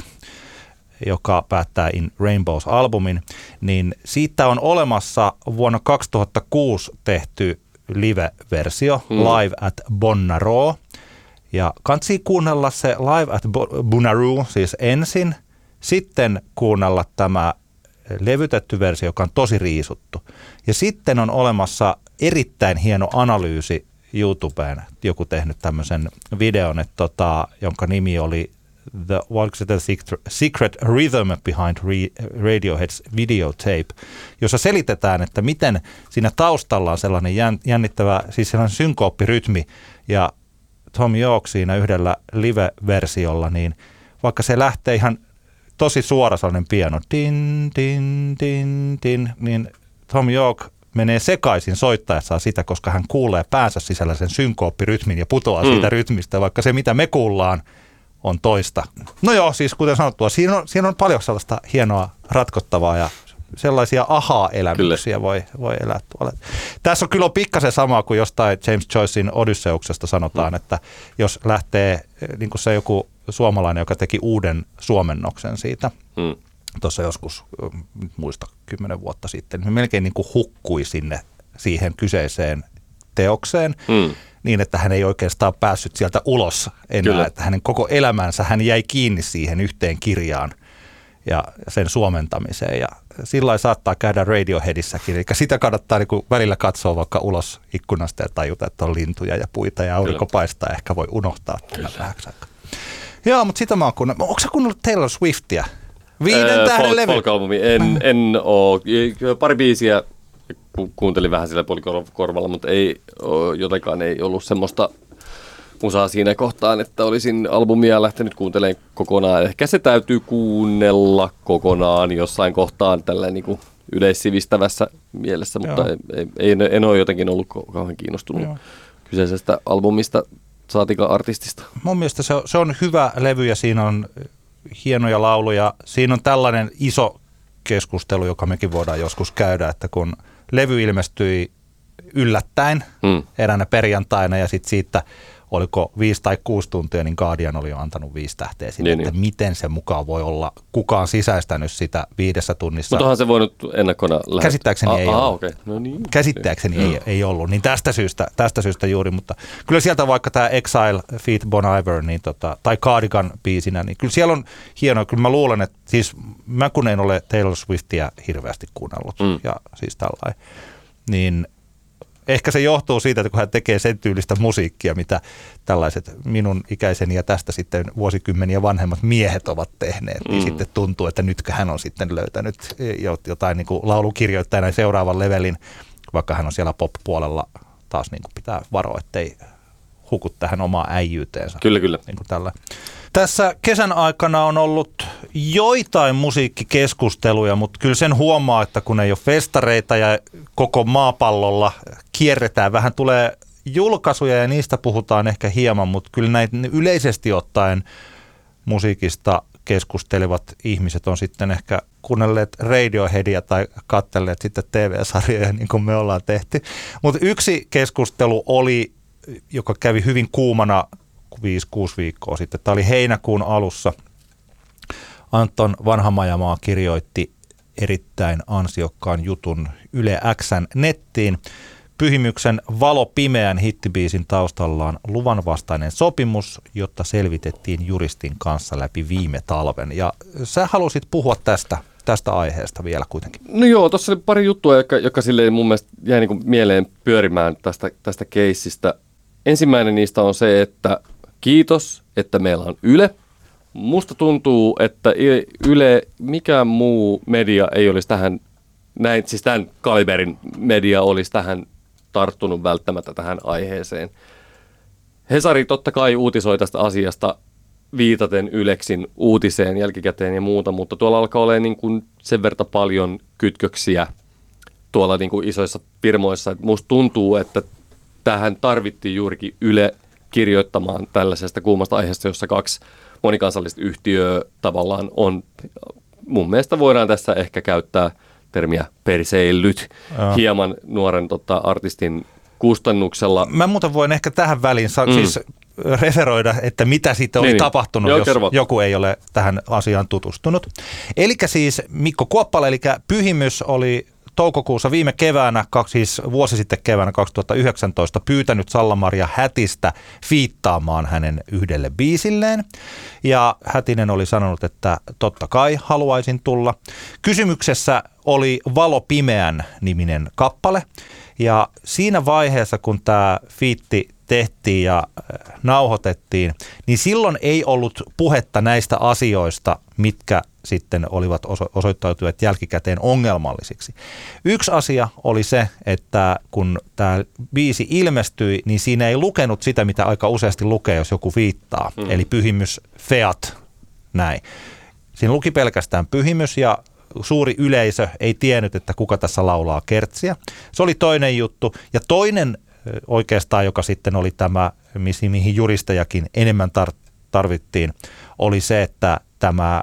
joka päättää In Rainbows-albumin, niin siitä on olemassa vuonna 2006 tehty live-versio Mm. Live at Bonnaroo. Ja kansi kuunnella se Live at Bo- Bonnaroo siis ensin, sitten kuunnella tämä levytetty versio, joka on tosi riisuttu. Ja sitten on olemassa erittäin hieno analyysi YouTubeen, joku tehnyt tämmöisen videon, että tota, jonka nimi oli The, oliko se The Secret, Rhythm Behind Radiohead's Videotape, jossa selitetään, että miten siinä taustalla on sellainen jän, jännittävä, siis sellainen synkooppirytmi, ja Tom York siinä yhdellä live-versiolla, niin vaikka se lähtee ihan tosi suora sellainen piano, din, din, din, din, niin Tom York menee sekaisin soittaessaan sitä, koska hän kuulee päänsä sisällä sen synkooppirytmin ja putoaa mm. siitä rytmistä, vaikka se mitä me kuullaan on toista. No joo, siis kuten sanottua, siinä on, siinä on paljon sellaista hienoa ratkottavaa ja sellaisia aha-elämyksiä voi, voi elää tuolla. Tässä on kyllä pikkasen samaa kuin jostain James Joycein Odysseuksesta sanotaan, mm. että jos lähtee niin kuin se joku suomalainen, joka teki uuden suomennoksen siitä, Mm. tuossa joskus, muista kymmenen vuotta sitten, niin melkein niin kuin hukkui sinne siihen kyseiseen teokseen, Mm. Niin että hän ei oikeastaan päässyt sieltä ulos enää, Kyllä. että hänen koko elämänsä hän jäi kiinni siihen yhteen kirjaan ja sen suomentamiseen ja sillä saattaa käydä Radioheadissäkin, eli sitä kannattaa niin välillä katsoa vaikka ulos ikkunasta ja tajuta, että on lintuja ja puita ja aurinko Kyllä. paistaa, ehkä voi unohtaa tämän vähäksi aikaa. Joo, mutta sitä mä oon kuunnellut. Onko sä kuunnellut Taylor Swiftia? Viiden Ää, tähden folk, levy. folk-albumi. En, en oo. Pari biisiä kuuntelin vähän sillä puolikorvalla, mutta ei, jotenkaan ei ollut semmoista musaa siinä kohtaan, että olisin albumia lähtenyt kuuntelemaan kokonaan. Ehkä se täytyy kuunnella kokonaan jossain kohtaan tällä niin kuin yleissivistävässä mielessä, mutta Joo. ei, ei, en, ole jotenkin ollut kauhean kiinnostunut Joo. kyseisestä albumista, saatika artistista. Mun mielestä se on, se on hyvä levy ja siinä on hienoja lauluja. Siinä on tällainen iso keskustelu, joka mekin voidaan joskus käydä, että kun levy ilmestyi yllättäen Mm. eräänä perjantaina ja sitten siitä oliko viisi tai kuusi tuntia, niin Guardian oli jo antanut viisi tähteä sinne, Niin, että niin. miten se mukaan voi olla, kukaan sisäistänyt sitä viidessä tunnissa. Mutta onhan se voinut ennakkona lähettää. Käsittääkseni ah, ei ah, ollut. okei. No niin. Käsittääkseni ei, ei ollut, niin tästä syystä, tästä syystä juuri, mutta kyllä sieltä vaikka tämä Exile Feat Bon Iver, niin tota, tai Cardigan biisinä, niin kyllä siellä on hienoa, kyllä mä luulen, että siis mä kun en ole Taylor Swiftia hirveästi kuunnellut Mm. ja siis tällainen, niin ehkä se johtuu siitä, että kun hän tekee sen tyylistä musiikkia, mitä tällaiset minun ikäiseni ja tästä sitten vuosikymmeniä vanhemmat miehet ovat tehneet, niin Mm. sitten tuntuu, että nytkö hän on sitten löytänyt jo- jotain niin kuin laulukirjoittajana seuraavan levelin, vaikka hän on siellä pop-puolella taas niin kuin pitää varoa, ettei huku tähän omaan äijyyteensä. Kyllä, kyllä. Niin kuin tällä. Tässä kesän aikana on ollut joitain musiikkikeskusteluja, mutta kyllä sen huomaa, että kun ei ole festareita ja koko maapallolla kierretään, vähän tulee julkaisuja ja niistä puhutaan ehkä hieman, mutta kyllä näitä yleisesti ottaen musiikista keskustelevat ihmiset on sitten ehkä kuunnelleet Radioheadia tai katselleet sitten TV-sarjoja niin kuin me ollaan tehty. Mutta yksi keskustelu oli, joka kävi hyvin kuumana 5-6 viikkoa sitten. Tämä oli heinäkuun alussa. Anton Vanhamajamaa kirjoitti erittäin ansiokkaan jutun Yle Xn nettiin, Pyhimyksen Valo pimeän hittibiisin taustallaan luvanvastainen sopimus, jotta selvitettiin juristin kanssa läpi viime talven. Ja sä halusit puhua tästä, tästä aiheesta vielä kuitenkin. No joo, tuossa oli pari juttua, jotka, jotka silleen mun mielestä jäi niin mieleen pyörimään tästä, tästä keissistä. Ensimmäinen niistä on se, että kiitos, että meillä on Yle. Musta tuntuu, että Yle, mikään muu media ei olisi tähän, näin, siis tämän kaliberin media olisi tähän tarttunut välttämättä tähän aiheeseen. Hesari totta kai uutisoi tästä asiasta viitaten Yleksin uutiseen jälkikäteen ja muuta, mutta tuolla alkaa olla niin kuin sen verta paljon kytköksiä tuolla niin kuin isoissa firmoissa. musta tuntuu, että tähän tarvittiin juurikin Yle kirjoittamaan tällaisesta kuumasta aiheesta, jossa kaksi monikansallista yhtiöä tavallaan on, mun mielestä voidaan tässä ehkä käyttää termiä perseillyt Joo. hieman nuoren tota, artistin kustannuksella. Mä muuten voin ehkä tähän väliin sa- mm. siis referoida, että mitä siitä oli niin, niin. tapahtunut, Joo, jos kerro. joku ei ole tähän asiaan tutustunut. Eli siis Mikko Kuoppala, eli Pyhimys oli toukokuussa viime keväänä, siis vuosi sitten keväänä 2019, pyytänyt Sallamaria Hätistä fiittaamaan hänen yhdelle biisilleen. Ja Hätinen oli sanonut, että totta kai haluaisin tulla. Kysymyksessä oli Valo pimeän niminen kappale. Ja siinä vaiheessa, kun tämä fiitti tehtiin ja äh, nauhoitettiin, niin silloin ei ollut puhetta näistä asioista, mitkä sitten olivat osoittautuneet jälkikäteen ongelmallisiksi. Yksi asia oli se, että kun tämä biisi ilmestyi, niin siinä ei lukenut sitä, mitä aika useasti lukee, jos joku viittaa. Mm. Eli pyhimys feat, näin. Siinä luki pelkästään pyhimys ja suuri yleisö ei tiennyt, että kuka tässä laulaa kertsiä. Se oli toinen juttu. Ja toinen oikeastaan, joka sitten oli tämä, mihin juristejakin enemmän tarvittiin, oli se, että tämä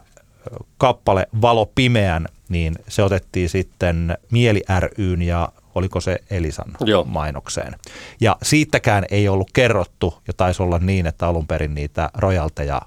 kappale Valo pimeän, niin se otettiin sitten Mieli ryn ja oliko se Elisan Joo. mainokseen. Ja siitäkään ei ollut kerrottu, ja taisi olla niin, että alun perin niitä rojalteja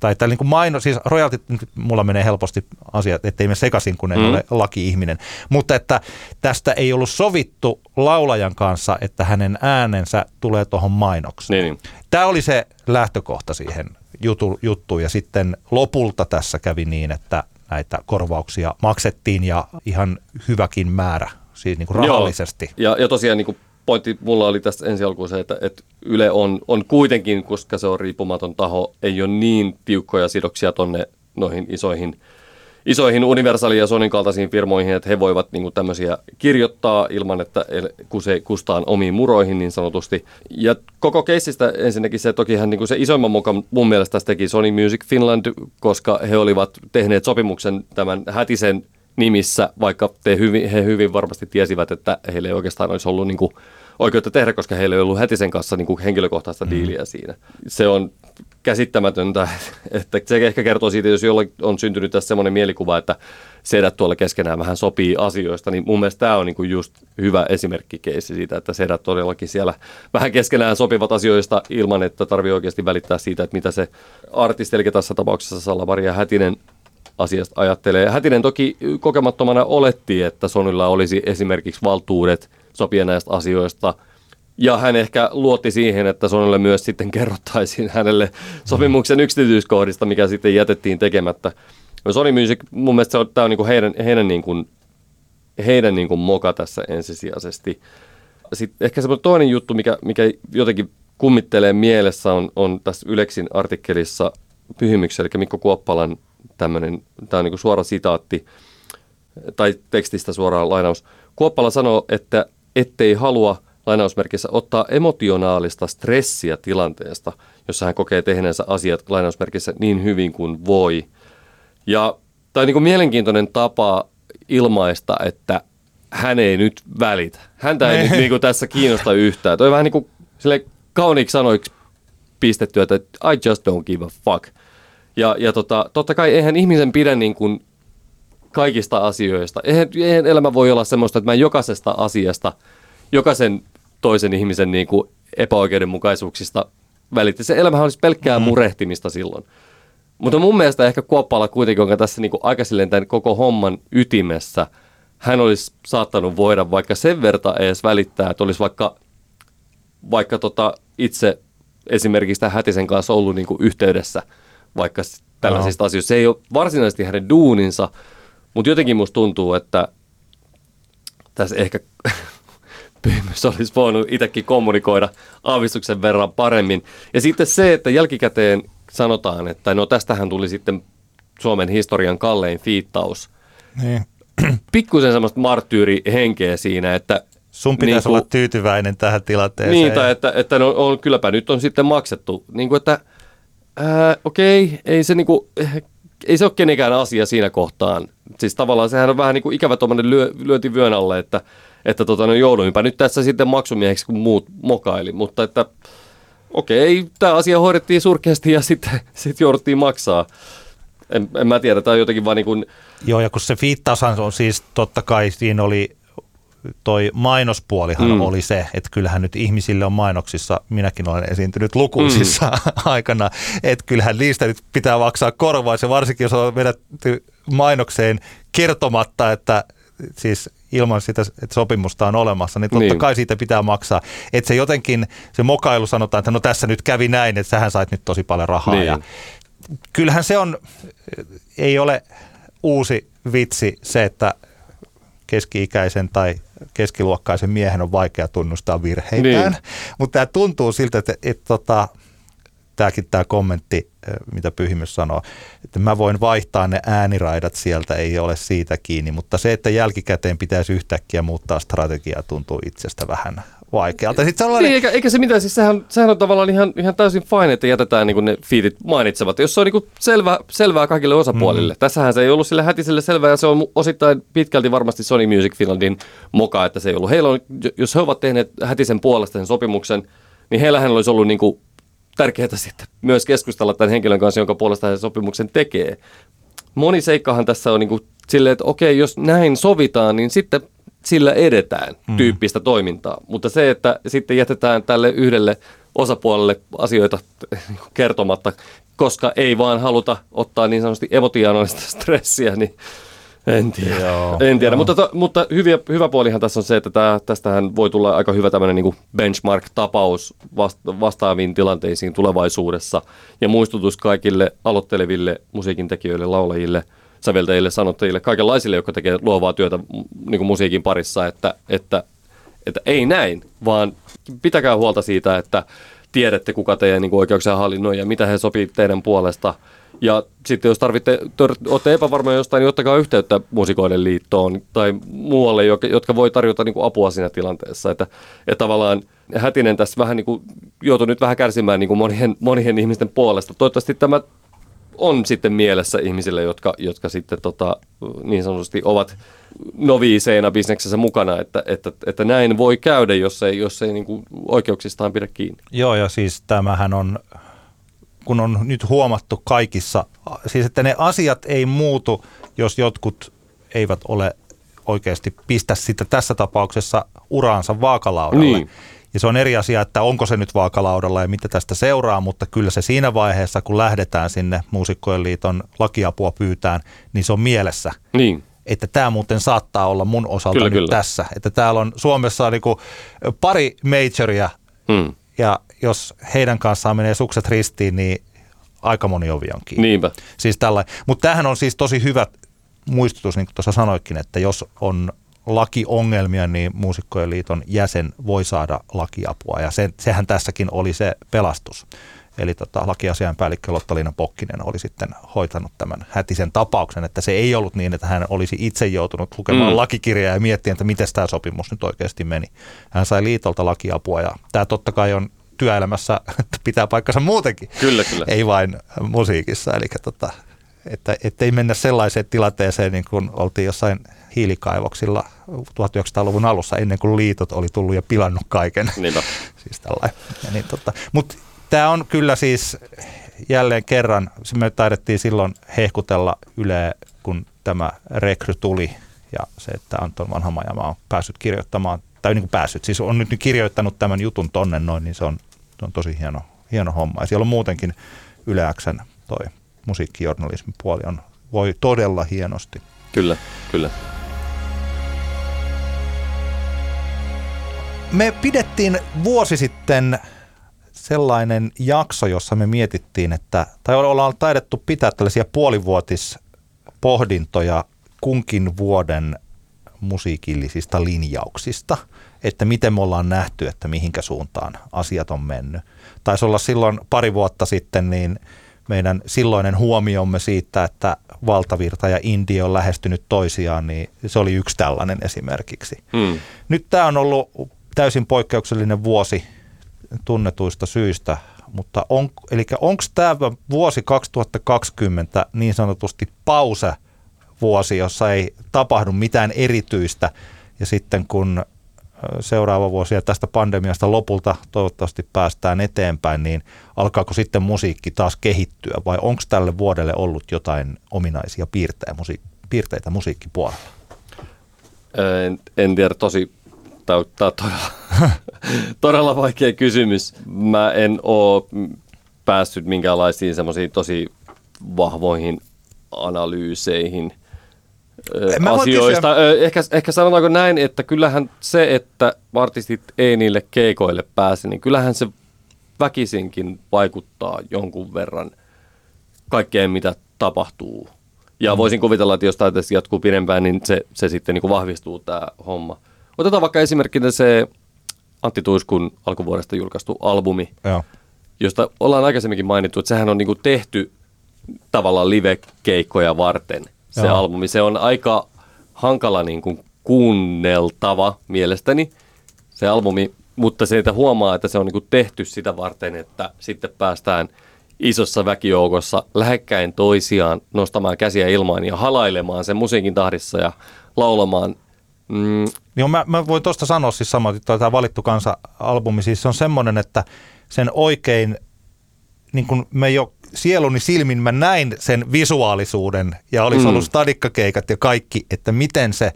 tai, tai niin kuin maino, siis royaltit, mulla menee helposti asiat, ettei me sekaisin, kun en mm. ole laki-ihminen. Mutta että tästä ei ollut sovittu laulajan kanssa, että hänen äänensä tulee tuohon mainokseen. Niin, niin. Tämä oli se lähtökohta siihen jutu, juttuun ja sitten lopulta tässä kävi niin, että näitä korvauksia maksettiin ja ihan hyväkin määrä, siis niin kuin rahallisesti. Joo. Ja, ja tosiaan niin kuin pointti mulla oli tästä ensi alkuun se, että, että Yle on, on kuitenkin, koska se on riippumaton taho, ei ole niin tiukkoja sidoksia tonne noihin isoihin, isoihin Universali- ja Sonin kaltaisiin firmoihin, että he voivat niin kuin tämmöisiä kirjoittaa ilman, että se kustaan omiin muroihin niin sanotusti. Ja koko keissistä ensinnäkin se, tokihan niin kuin se isoimman mukaan mun mielestä tästä teki Sony Music Finland, koska he olivat tehneet sopimuksen tämän hätisen nimissä, vaikka te hyvin, he hyvin varmasti tiesivät, että heillä ei oikeastaan olisi ollut niin kuin oikeutta tehdä, koska heillä ei ollut heti sen kanssa niin kuin henkilökohtaista mm. diiliä siinä. Se on käsittämätöntä, että se ehkä kertoo siitä, jos jollain on syntynyt tässä semmoinen mielikuva, että sedät tuolla keskenään vähän sopii asioista, niin mun mielestä tämä on niin kuin just hyvä esimerkki keissi siitä, että sedät todellakin siellä vähän keskenään sopivat asioista ilman, että tarvii oikeasti välittää siitä, että mitä se artisti, eli tässä tapauksessa Salavaria Hätinen asiasta ajattelee. Hätinen toki kokemattomana oletti, että Sonilla olisi esimerkiksi valtuudet sopia näistä asioista. Ja hän ehkä luotti siihen, että Sonille myös sitten kerrottaisiin hänelle sopimuksen yksityiskohdista, mikä sitten jätettiin tekemättä. Sony Music, mun mielestä se on, tämä on niin kuin heidän, heidän, niin kuin, heidän niin kuin moka tässä ensisijaisesti. Sitten ehkä se toinen juttu, mikä, mikä jotenkin kummittelee mielessä, on, on tässä Yleksin artikkelissa Pyhimyksessä, eli Mikko Kuoppalan tämmöinen, tämä on niin kuin suora sitaatti, tai tekstistä suoraan lainaus. Kuoppala sanoo, että ettei halua lainausmerkissä ottaa emotionaalista stressiä tilanteesta, jossa hän kokee tehneensä asiat lainausmerkissä niin hyvin kuin voi. Ja tämä on niin kuin mielenkiintoinen tapa ilmaista, että hän ei nyt välitä. Häntä ei nyt niin kuin tässä kiinnosta yhtään. Toi vähän niin kuin sille kauniiksi sanoiksi pistetty, että I just don't give a fuck. Ja, ja tota, totta kai eihän ihmisen pidä niin kuin kaikista asioista. Eihän, eihän elämä voi olla semmoista, että mä jokaisesta asiasta, jokaisen toisen ihmisen niin kuin epäoikeudenmukaisuuksista välitti. Se elämähän olisi pelkkää mm. murehtimista silloin. Mutta mun mielestä ehkä Kuoppala kuitenkin on tässä niin kuin aika silleen tämän koko homman ytimessä. hän olisi saattanut voida vaikka sen verta edes välittää, että olisi vaikka, vaikka tota itse esimerkiksi tämän Hätisen kanssa ollut niin kuin yhteydessä vaikka tällaisista no. asioista. Se ei ole varsinaisesti hänen duuninsa, mutta jotenkin musta tuntuu, että tässä ehkä Pyhimys olisi voinut itsekin kommunikoida aavistuksen verran paremmin. Ja sitten se, että jälkikäteen sanotaan, että no tästähän tuli sitten Suomen historian kallein fiittaus. Niin. Pikkusen semmoista marttyyrihenkeä siinä, että Sun pitäisi niin kuin, olla tyytyväinen tähän tilanteeseen. Niin, tai että, että no, on, kylläpä nyt on sitten maksettu. Niin kuin, että ää, okei, ei se, niin kuin, ei se ole kenenkään asia siinä kohtaan. Siis tavallaan sehän on vähän niin kuin ikävä tuommoinen lyö, lyönti vyön alle, että, että tota, no jouduinpä nyt tässä sitten maksumieheksi, kun muut mokaili. Mutta että okei, tämä asia hoidettiin surkeasti ja sitten sit jouduttiin maksaa. En, en mä tiedä, tämä on jotenkin vaan niin kuin... Joo, ja kun se viittaushan on siis totta kai, siinä oli toi mainospuolihan mm. oli se, että kyllähän nyt ihmisille on mainoksissa, minäkin olen esiintynyt lukuisissa mm. aikana, että kyllähän niistä nyt pitää maksaa korvaus ja varsinkin jos on vedetty mainokseen kertomatta, että siis ilman sitä, että sopimusta on olemassa, niin totta niin. kai siitä pitää maksaa. Että se jotenkin, se mokailu sanotaan, että no tässä nyt kävi näin, että sähän sait nyt tosi paljon rahaa. Niin. Ja kyllähän se on, ei ole uusi vitsi se, että keski-ikäisen tai keskiluokkaisen miehen on vaikea tunnustaa virheitään. Niin. Mutta tämä tuntuu siltä, että, että, että tota, tämäkin tämä kommentti, mitä Pyhimys sanoo, että mä voin vaihtaa ne ääniraidat sieltä, ei ole siitä kiinni, mutta se, että jälkikäteen pitäisi yhtäkkiä muuttaa strategiaa, tuntuu itsestä vähän vaikealta. Sitten sellainen... niin, eikä, eikä, se mitään, siis sehän, sehän on tavallaan ihan, ihan täysin fine, että jätetään niin ne fiitit mainitsevat, jos se on niin selvä, selvää kaikille osapuolille. Mm. Tässähän se ei ollut sille hätiselle selvää ja se on osittain pitkälti varmasti Sony Music Finlandin moka, että se ei ollut. Heillä on, jos he ovat tehneet hätisen puolesta sen sopimuksen, niin heillähän olisi ollut niin kuin tärkeää sitten myös keskustella tämän henkilön kanssa, jonka puolesta he sopimuksen tekee. Moni seikkahan tässä on niin kuin silleen, että okei, jos näin sovitaan, niin sitten sillä edetään mm. tyyppistä toimintaa. Mutta se, että sitten jätetään tälle yhdelle osapuolelle asioita kertomatta, koska ei vaan haluta ottaa niin sanotusti emotionaalista stressiä, niin en tiedä. Joo, en tiedä. Joo. Mutta, to, mutta hyviä, hyvä puolihan tässä on se, että tää, tästähän voi tulla aika hyvä tämmöinen niin benchmark-tapaus vasta, vastaaviin tilanteisiin tulevaisuudessa. Ja muistutus kaikille aloitteleville musiikin tekijöille, laulajille, säveltäjille, sanottajille, kaikenlaisille, jotka tekee luovaa työtä niin kuin musiikin parissa, että, että, että ei näin, vaan pitäkää huolta siitä, että tiedätte, kuka teidän niin oikeuksia hallinnoi ja mitä he sopii teidän puolesta – ja sitten jos tarvitte, olette epävarmoja jostain, niin ottakaa yhteyttä Musikoiden liittoon tai muualle, jotka voi tarjota niin kuin apua siinä tilanteessa. Että, että tavallaan Hätinen tässä vähän niin kuin, joutui nyt vähän kärsimään niin kuin monien, monien ihmisten puolesta. Toivottavasti tämä on sitten mielessä ihmisille, jotka, jotka sitten tota, niin sanotusti ovat noviiseina bisneksessä mukana, että, että, että näin voi käydä, jos ei, jos ei niin kuin oikeuksistaan pidä kiinni. Joo, ja siis tämähän on kun on nyt huomattu kaikissa, siis että ne asiat ei muutu, jos jotkut eivät ole oikeasti pistä sitä tässä tapauksessa uraansa vaakalaudalle. Niin. Ja se on eri asia, että onko se nyt vaakalaudalla ja mitä tästä seuraa, mutta kyllä se siinä vaiheessa, kun lähdetään sinne Muusikkojen liiton lakiapua pyytään, niin se on mielessä. Niin. Että tämä muuten saattaa olla mun osalta kyllä, nyt kyllä. tässä. Että täällä on Suomessa niin kuin pari majoria, hmm ja jos heidän kanssaan menee sukset ristiin, niin aika moni ovi on kiinni. Niinpä. Siis Mutta tämähän on siis tosi hyvä muistutus, niin kuin tuossa sanoikin, että jos on lakiongelmia, niin Muusikkojen liiton jäsen voi saada lakiapua. Ja se, sehän tässäkin oli se pelastus. Eli tota, lakiasiainpäällikkö Lotta-Liina Pokkinen oli sitten hoitanut tämän hätisen tapauksen, että se ei ollut niin, että hän olisi itse joutunut lukemaan mm. lakikirjaa ja miettiä, että miten tämä sopimus nyt oikeasti meni. Hän sai liitolta lakiapua ja tämä totta kai on työelämässä pitää paikkansa muutenkin. Kyllä, kyllä. Ei vain musiikissa. Eli tota, että, ettei mennä sellaiseen tilanteeseen, niin kuin oltiin jossain hiilikaivoksilla 1900-luvun alussa ennen kuin liitot oli tullut ja pilannut kaiken. Niinpä. siis niin, tota, Mutta tämä on kyllä siis jälleen kerran, me taidettiin silloin hehkutella Yle, kun tämä rekry tuli ja se, että Anton Vanhamajama on päässyt kirjoittamaan, tai niin kuin päässyt, siis on nyt kirjoittanut tämän jutun tonne noin, niin se on, se on tosi hieno, hieno homma. Ja siellä on muutenkin Yle Xn toi musiikkijournalismin puoli on, voi todella hienosti. Kyllä, kyllä. Me pidettiin vuosi sitten sellainen jakso, jossa me mietittiin, että, tai ollaan taidettu pitää tällaisia puolivuotispohdintoja kunkin vuoden musiikillisista linjauksista, että miten me ollaan nähty, että mihinkä suuntaan asiat on mennyt. Taisi olla silloin pari vuotta sitten, niin meidän silloinen huomiomme siitä, että valtavirta ja India on lähestynyt toisiaan, niin se oli yksi tällainen esimerkiksi. Mm. Nyt tämä on ollut täysin poikkeuksellinen vuosi tunnetuista syistä, mutta on, eli onko tämä vuosi 2020 niin sanotusti pause vuosi, jossa ei tapahdu mitään erityistä ja sitten kun seuraava vuosi ja tästä pandemiasta lopulta toivottavasti päästään eteenpäin, niin alkaako sitten musiikki taas kehittyä vai onko tälle vuodelle ollut jotain ominaisia piirteitä, musiik- piirteitä musiikkipuolella? En, en tiedä, tosi tämä on todella, todella vaikea kysymys. Mä en ole päässyt minkäänlaisiin semmoisiin tosi vahvoihin analyyseihin – Mä asioista. Ehkä, ehkä sanotaanko näin, että kyllähän se, että artistit ei niille keikoille pääse, niin kyllähän se väkisinkin vaikuttaa jonkun verran kaikkeen, mitä tapahtuu. Ja mm. voisin kuvitella, että jos tämä jatkuu pidempään, niin se, se sitten niin kuin vahvistuu tämä homma. Otetaan vaikka esimerkkinä se Antti Tuiskun alkuvuodesta julkaistu albumi, Joo. josta ollaan aikaisemminkin mainittu, että sehän on niin kuin tehty tavallaan live-keikkoja varten se Joo. albumi. Se on aika hankala niin kuin kuunneltava mielestäni se albumi, mutta se, että huomaa, että se on niin kuin tehty sitä varten, että sitten päästään isossa väkijoukossa lähekkäin toisiaan nostamaan käsiä ilmaan ja halailemaan sen musiikin tahdissa ja laulamaan. Mm. Joo, mä, mä voin tuosta sanoa siis samoin, että tämä Valittu kansa-albumi siis on semmoinen, että sen oikein, niin kuin me jo sieluni silmin mä näin sen visuaalisuuden ja olisi mm. ollut stadikkakeikat ja kaikki, että miten se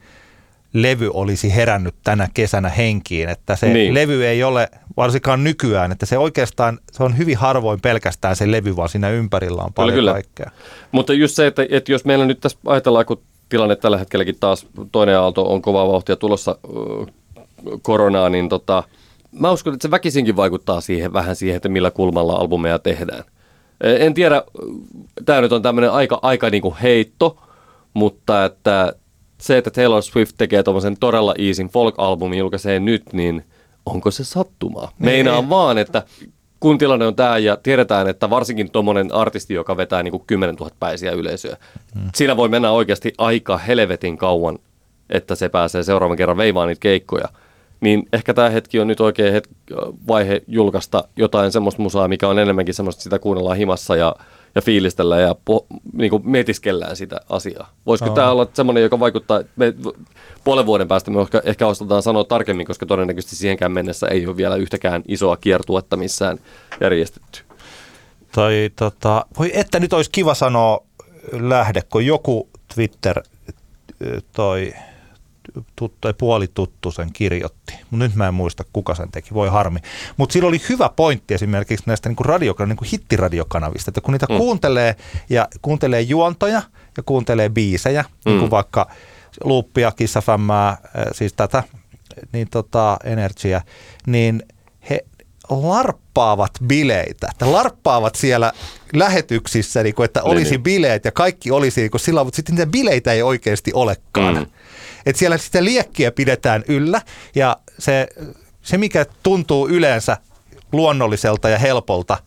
levy olisi herännyt tänä kesänä henkiin, että se niin. levy ei ole varsinkaan nykyään, että se oikeastaan, se on hyvin harvoin pelkästään se levy, vaan siinä ympärillä on paljon kyllä, kaikkea. Mutta just se, että, että jos meillä nyt tässä ajatellaan, kun tilanne tällä hetkelläkin taas toinen aalto on kovaa vauhtia tulossa koronaa, niin tota, mä uskon, että se väkisinkin vaikuttaa siihen vähän siihen, että millä kulmalla albumeja tehdään. En tiedä, tämä nyt on tämmöinen aika, aika niin kuin heitto, mutta että se, että Taylor Swift tekee tuommoisen todella easyn folk-albumin julkaisee nyt, niin onko se sattumaa? Meinaan ei. vaan, että kun tilanne on tämä ja tiedetään, että varsinkin tuommoinen artisti, joka vetää niin kuin 10 000 päisiä yleisöä, hmm. siinä voi mennä oikeasti aika helvetin kauan, että se pääsee seuraavan kerran veivaan niitä keikkoja – niin ehkä tämä hetki on nyt oikein het- vaihe julkaista jotain semmoista musaa, mikä on enemmänkin semmoista, sitä kuunnellaan himassa ja, ja fiilistellään ja po, niin kuin mietiskellään sitä asiaa. Voisiko oh. tämä olla semmoinen, joka vaikuttaa, me, puolen vuoden päästä me ehkä, ehkä osataan sanoa tarkemmin, koska todennäköisesti siihenkään mennessä ei ole vielä yhtäkään isoa kiertuetta missään järjestetty. Tai tota, voi että nyt olisi kiva sanoa lähde, kun joku Twitter toi tuttu, tai puolituttu sen kirjoitti. Mutta nyt mä en muista, kuka sen teki, voi harmi. Mutta sillä oli hyvä pointti esimerkiksi näistä niin radio, niin kuin hittiradiokanavista, että kun niitä mm. kuuntelee ja kuuntelee juontoja ja kuuntelee biisejä, mm. niin kuin vaikka Luuppia, Kissafämmää, äh, siis tätä, niin tota, Energyä, niin he larppaavat bileitä, että larppaavat siellä lähetyksissä, niin kuin, että olisi niin. bileet ja kaikki olisi niin kuin sillä, mutta sitten niitä bileitä ei oikeasti olekaan. Mm. Että siellä sitä liekkiä pidetään yllä ja se, se mikä tuntuu yleensä luonnolliselta ja helpolta,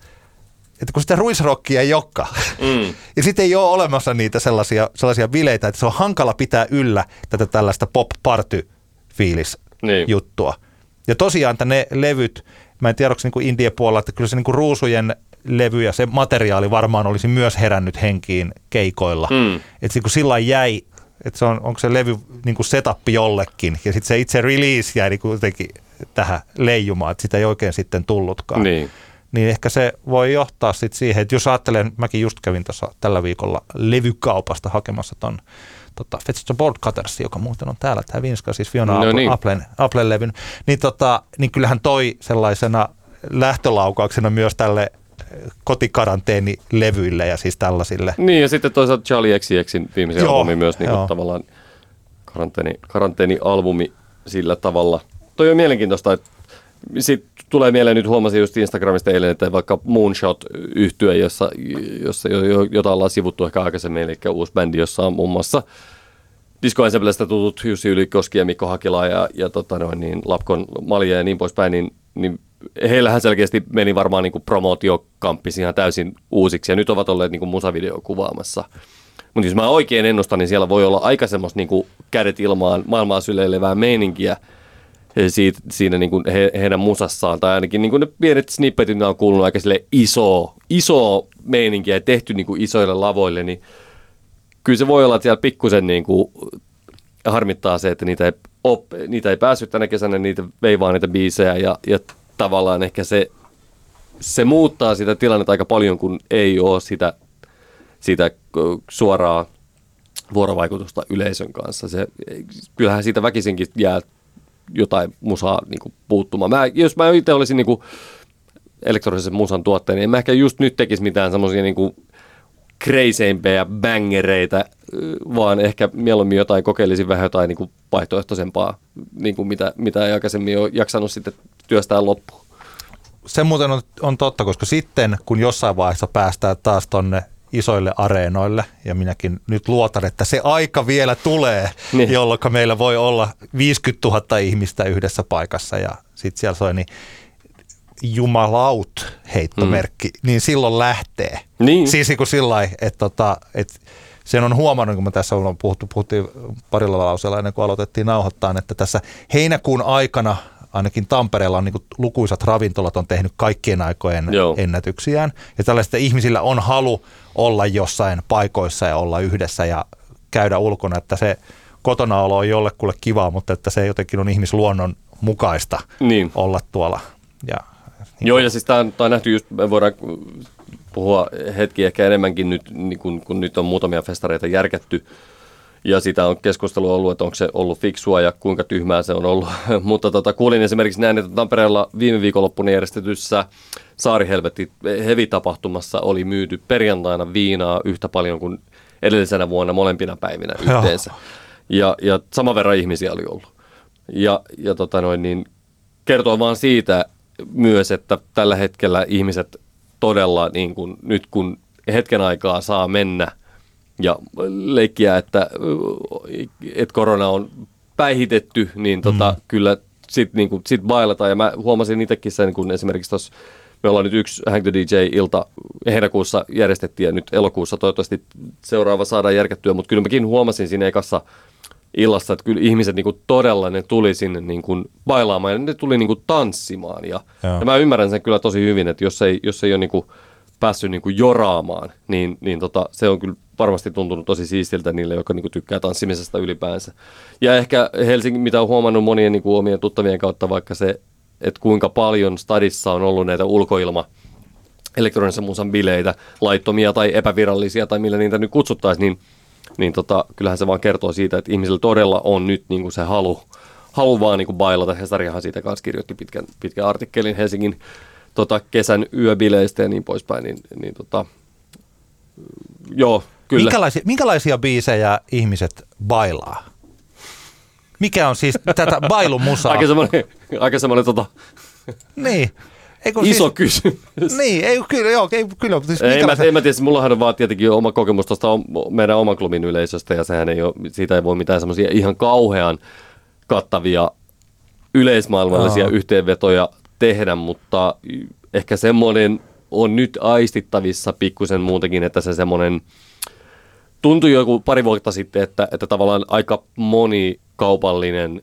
että kun sitä ruisrokkia ei olekaan, mm. ja sitten ei ole olemassa niitä sellaisia, sellaisia bileitä, että se on hankala pitää yllä tätä tällaista pop-party-fiilis-juttua. Niin. Ja tosiaan että ne levyt, mä en tiedä, onko niin India puolella, että kyllä se niin kuin ruusujen levy ja se materiaali varmaan olisi myös herännyt henkiin keikoilla. Mm. Että kun sillä jäi että se on, onko se levy niin kuin setup jollekin, ja sitten se itse release jäi niin kuitenkin tähän leijumaan, että sitä ei oikein sitten tullutkaan. Niin. Niin ehkä se voi johtaa sitten siihen, että jos ajattelen, mäkin just kävin tuossa tällä viikolla levykaupasta hakemassa ton tota, Fetch the Board Cutters, joka muuten on täällä, tämä Vinska, siis Fiona no niin. Applen, Applen levyn, niin, tota, niin kyllähän toi sellaisena lähtölaukauksena myös tälle kotikaranteenilevyille ja siis tällaisille. Niin ja sitten toisaalta Charlie XCXin viimeisen joo, albumi myös niin kuin tavallaan karanteeni, karanteenialbumi sillä tavalla. Toi on mielenkiintoista, että Sitten tulee mieleen, nyt huomasin just Instagramista eilen, että vaikka Moonshot yhtyä, jossa, jossa, jota ollaan sivuttu ehkä aikaisemmin, eli uusi bändi, jossa on muun muassa Disco Ensemblestä tutut Jussi Ylikoski ja Mikko Hakila ja, ja tota noin, niin Lapkon Malja ja niin poispäin, niin, niin heillähän selkeästi meni varmaan niin promootiokamppis ihan täysin uusiksi ja nyt ovat olleet niin musavideo kuvaamassa. Mutta jos mä oikein ennustan, niin siellä voi olla aika semmoista niin kädet ilmaan maailmaa syleilevää meininkiä siitä, siinä niin kuin he, heidän musassaan. Tai ainakin niin kuin ne pienet snippetit on kuulunut aika sille iso, iso meininkiä ja tehty niin kuin isoille lavoille, niin kyllä se voi olla, että siellä pikkusen niin kuin harmittaa se, että niitä ei, op, niitä ei päässyt tänä kesänä, niitä vei vaan niitä biisejä ja, ja tavallaan ehkä se, se muuttaa sitä tilannetta aika paljon, kun ei ole sitä, sitä suoraa vuorovaikutusta yleisön kanssa. Se, kyllähän siitä väkisinkin jää jotain musaa niin kuin puuttumaan. Mä, jos mä itse olisin niin kuin elektronisen musan tuotteen, niin en mä ehkä just nyt tekisi mitään semmoisia niin kreiseimpejä bangereita, vaan ehkä mieluummin jotain kokeilisin vähän jotain niin kuin vaihtoehtoisempaa, niin kuin mitä, mitä ei aikaisemmin ole jaksanut sitten työstää loppuun. Se muuten on, on totta, koska sitten kun jossain vaiheessa päästään taas tonne isoille areenoille, ja minäkin nyt luotan, että se aika vielä tulee, niin. jolloin meillä voi olla 50 000 ihmistä yhdessä paikassa, ja sitten siellä soi niin jumalaut heittomerkki, mm. niin silloin lähtee. Niin. Siis niin kuin sillä että, tota, että sen on huomannut, kun me tässä on puhuttu, puhuttiin parilla lauseella ennen kuin aloitettiin nauhoittaa, että tässä heinäkuun aikana ainakin Tampereella on niin kuin lukuisat ravintolat on tehnyt kaikkien aikojen Joo. ennätyksiään. Ja tällaista ihmisillä on halu olla jossain paikoissa ja olla yhdessä ja käydä ulkona, että se kotona olo on jollekulle kivaa, mutta että se jotenkin on ihmisluonnon mukaista niin. olla tuolla. Ja, niin Joo, ja siis tämä on, on nähty just, me voidaan puhua hetki ehkä enemmänkin nyt, niin kun, kun nyt on muutamia festareita järkätty, ja sitä on keskustelu ollut, että onko se ollut fiksua ja kuinka tyhmää se on ollut. Mutta tota, kuulin esimerkiksi näin, että Tampereella viime viikonloppuna järjestetyssä Saarihelvetti heavy-tapahtumassa oli myyty perjantaina viinaa yhtä paljon kuin edellisenä vuonna molempina päivinä yhteensä. Ja, ja saman verran ihmisiä oli ollut. Ja, ja tota noin, niin kertoo vaan siitä myös, että tällä hetkellä ihmiset todella, niin kuin, nyt kun hetken aikaa saa mennä – ja leikkiä, että, että korona on päihitetty, niin tota, mm. kyllä sitten niin sit bailataan. Ja mä huomasin itsekin sen, kun esimerkiksi tuossa me ollaan nyt yksi Hang the DJ-ilta heinäkuussa järjestettiin ja nyt elokuussa toivottavasti seuraava saadaan järkättyä, mutta kyllä mäkin huomasin siinä ekassa illassa, että kyllä ihmiset niin kuin todella ne tuli sinne niin kuin bailaamaan ja ne tuli niin kuin tanssimaan. Ja, ja mä ymmärrän sen kyllä tosi hyvin, että jos ei, jos ei ole niin kuin päässyt niin kuin joraamaan, niin, niin tota, se on kyllä varmasti tuntunut tosi siistiltä niille, jotka niin kuin tykkää tanssimisesta ylipäänsä. Ja ehkä Helsingin, mitä on huomannut monien niin kuin omien tuttavien kautta, vaikka se, että kuinka paljon stadissa on ollut näitä ulkoilma elektronisen musan bileitä, laittomia tai epävirallisia tai millä niitä nyt kutsuttaisiin, niin, niin tota, kyllähän se vaan kertoo siitä, että ihmisillä todella on nyt niin kuin se halu, halu vaan niin kuin bailata. Hesariahan siitä kanssa kirjoitti pitkän, pitkän artikkelin Helsingin tota, kesän yöbileistä ja niin poispäin, niin, niin tota, joo, kyllä. Minkälaisia, minkälaisia biisejä ihmiset bailaa? Mikä on siis tätä bailumusaa? aika semmoinen, aika semmoinen tota... Niin. Eikö Iso siis, kysymys. Niin, ei, kyllä, joo, ei, kyllä. Siis ei, mä, ei mä tiedä, mullahan on vaan tietenkin oma kokemus tuosta meidän oman klubin yleisöstä, ja sehän ei ole, siitä ei voi mitään semmoisia ihan kauhean kattavia yleismaailmallisia Aa. yhteenvetoja tehdä, mutta ehkä semmoinen on nyt aistittavissa pikkusen muutenkin, että se semmoinen tuntui joku pari vuotta sitten, että, että tavallaan aika moni kaupallinen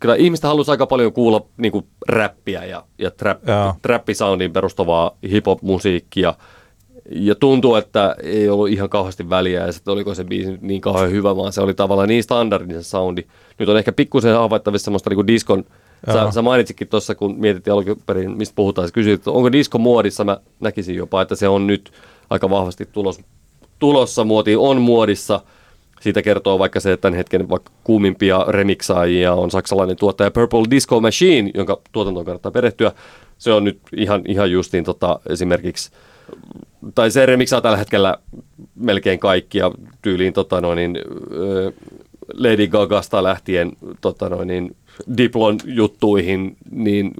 kyllä ihmistä halusi aika paljon kuulla niin kuin räppiä ja, ja trap, trappisoundiin perustuvaa hip-hop-musiikkia. Ja tuntuu, että ei ollut ihan kauheasti väliä, ja sitten oliko se biisi niin kauhean hyvä, vaan se oli tavallaan niin standardinen soundi. Nyt on ehkä pikkusen havaittavissa semmoista niin kuin diskon Sä, sä mainitsikin tuossa, kun mietittiin alkuperin, mistä puhutaan, sä kysyit, että onko disko muodissa, mä näkisin jopa, että se on nyt aika vahvasti tulos, tulossa muotiin, on muodissa. Siitä kertoo vaikka se, että tämän hetken vaikka kuumimpia remiksaajia on saksalainen tuottaja Purple Disco Machine, jonka tuotantoon kannattaa perehtyä. Se on nyt ihan, ihan justiin tota, esimerkiksi, tai se remiksaa tällä hetkellä melkein kaikkia tyyliin tota noin, Lady Gagasta lähtien tota noin, Diplon juttuihin, niin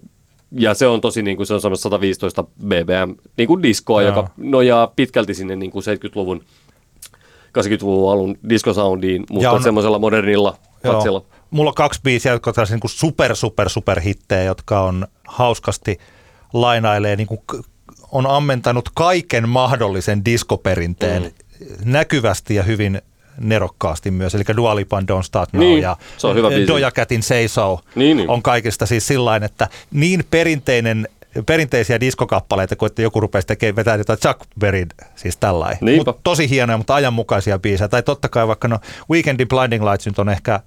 ja se on tosi niin kuin, se on 115 BBM niin kuin diskoa, Joo. joka nojaa pitkälti sinne niin kuin 70-luvun 80-luvun alun diskosoundiin, mutta on, semmoisella modernilla katsella. Mulla on kaksi biisiä, jotka ovat niin kuin super, super, super hittejä, jotka on hauskasti lainailee, niin kuin on ammentanut kaiken mahdollisen diskoperinteen mm. näkyvästi ja hyvin nerokkaasti myös, eli Dua Lipan Don't Start Now niin, ja se on hyvä Doja Catin Say So niin, niin. on kaikista siis sillä että niin perinteinen perinteisiä diskokappaleita, kun että joku rupeaa tekemään vetää jotain Chuck Berry, siis tällainen. Mut tosi hienoja, mutta ajanmukaisia biisejä. Tai totta kai vaikka no Weekendin Blinding Lights nyt on ehkä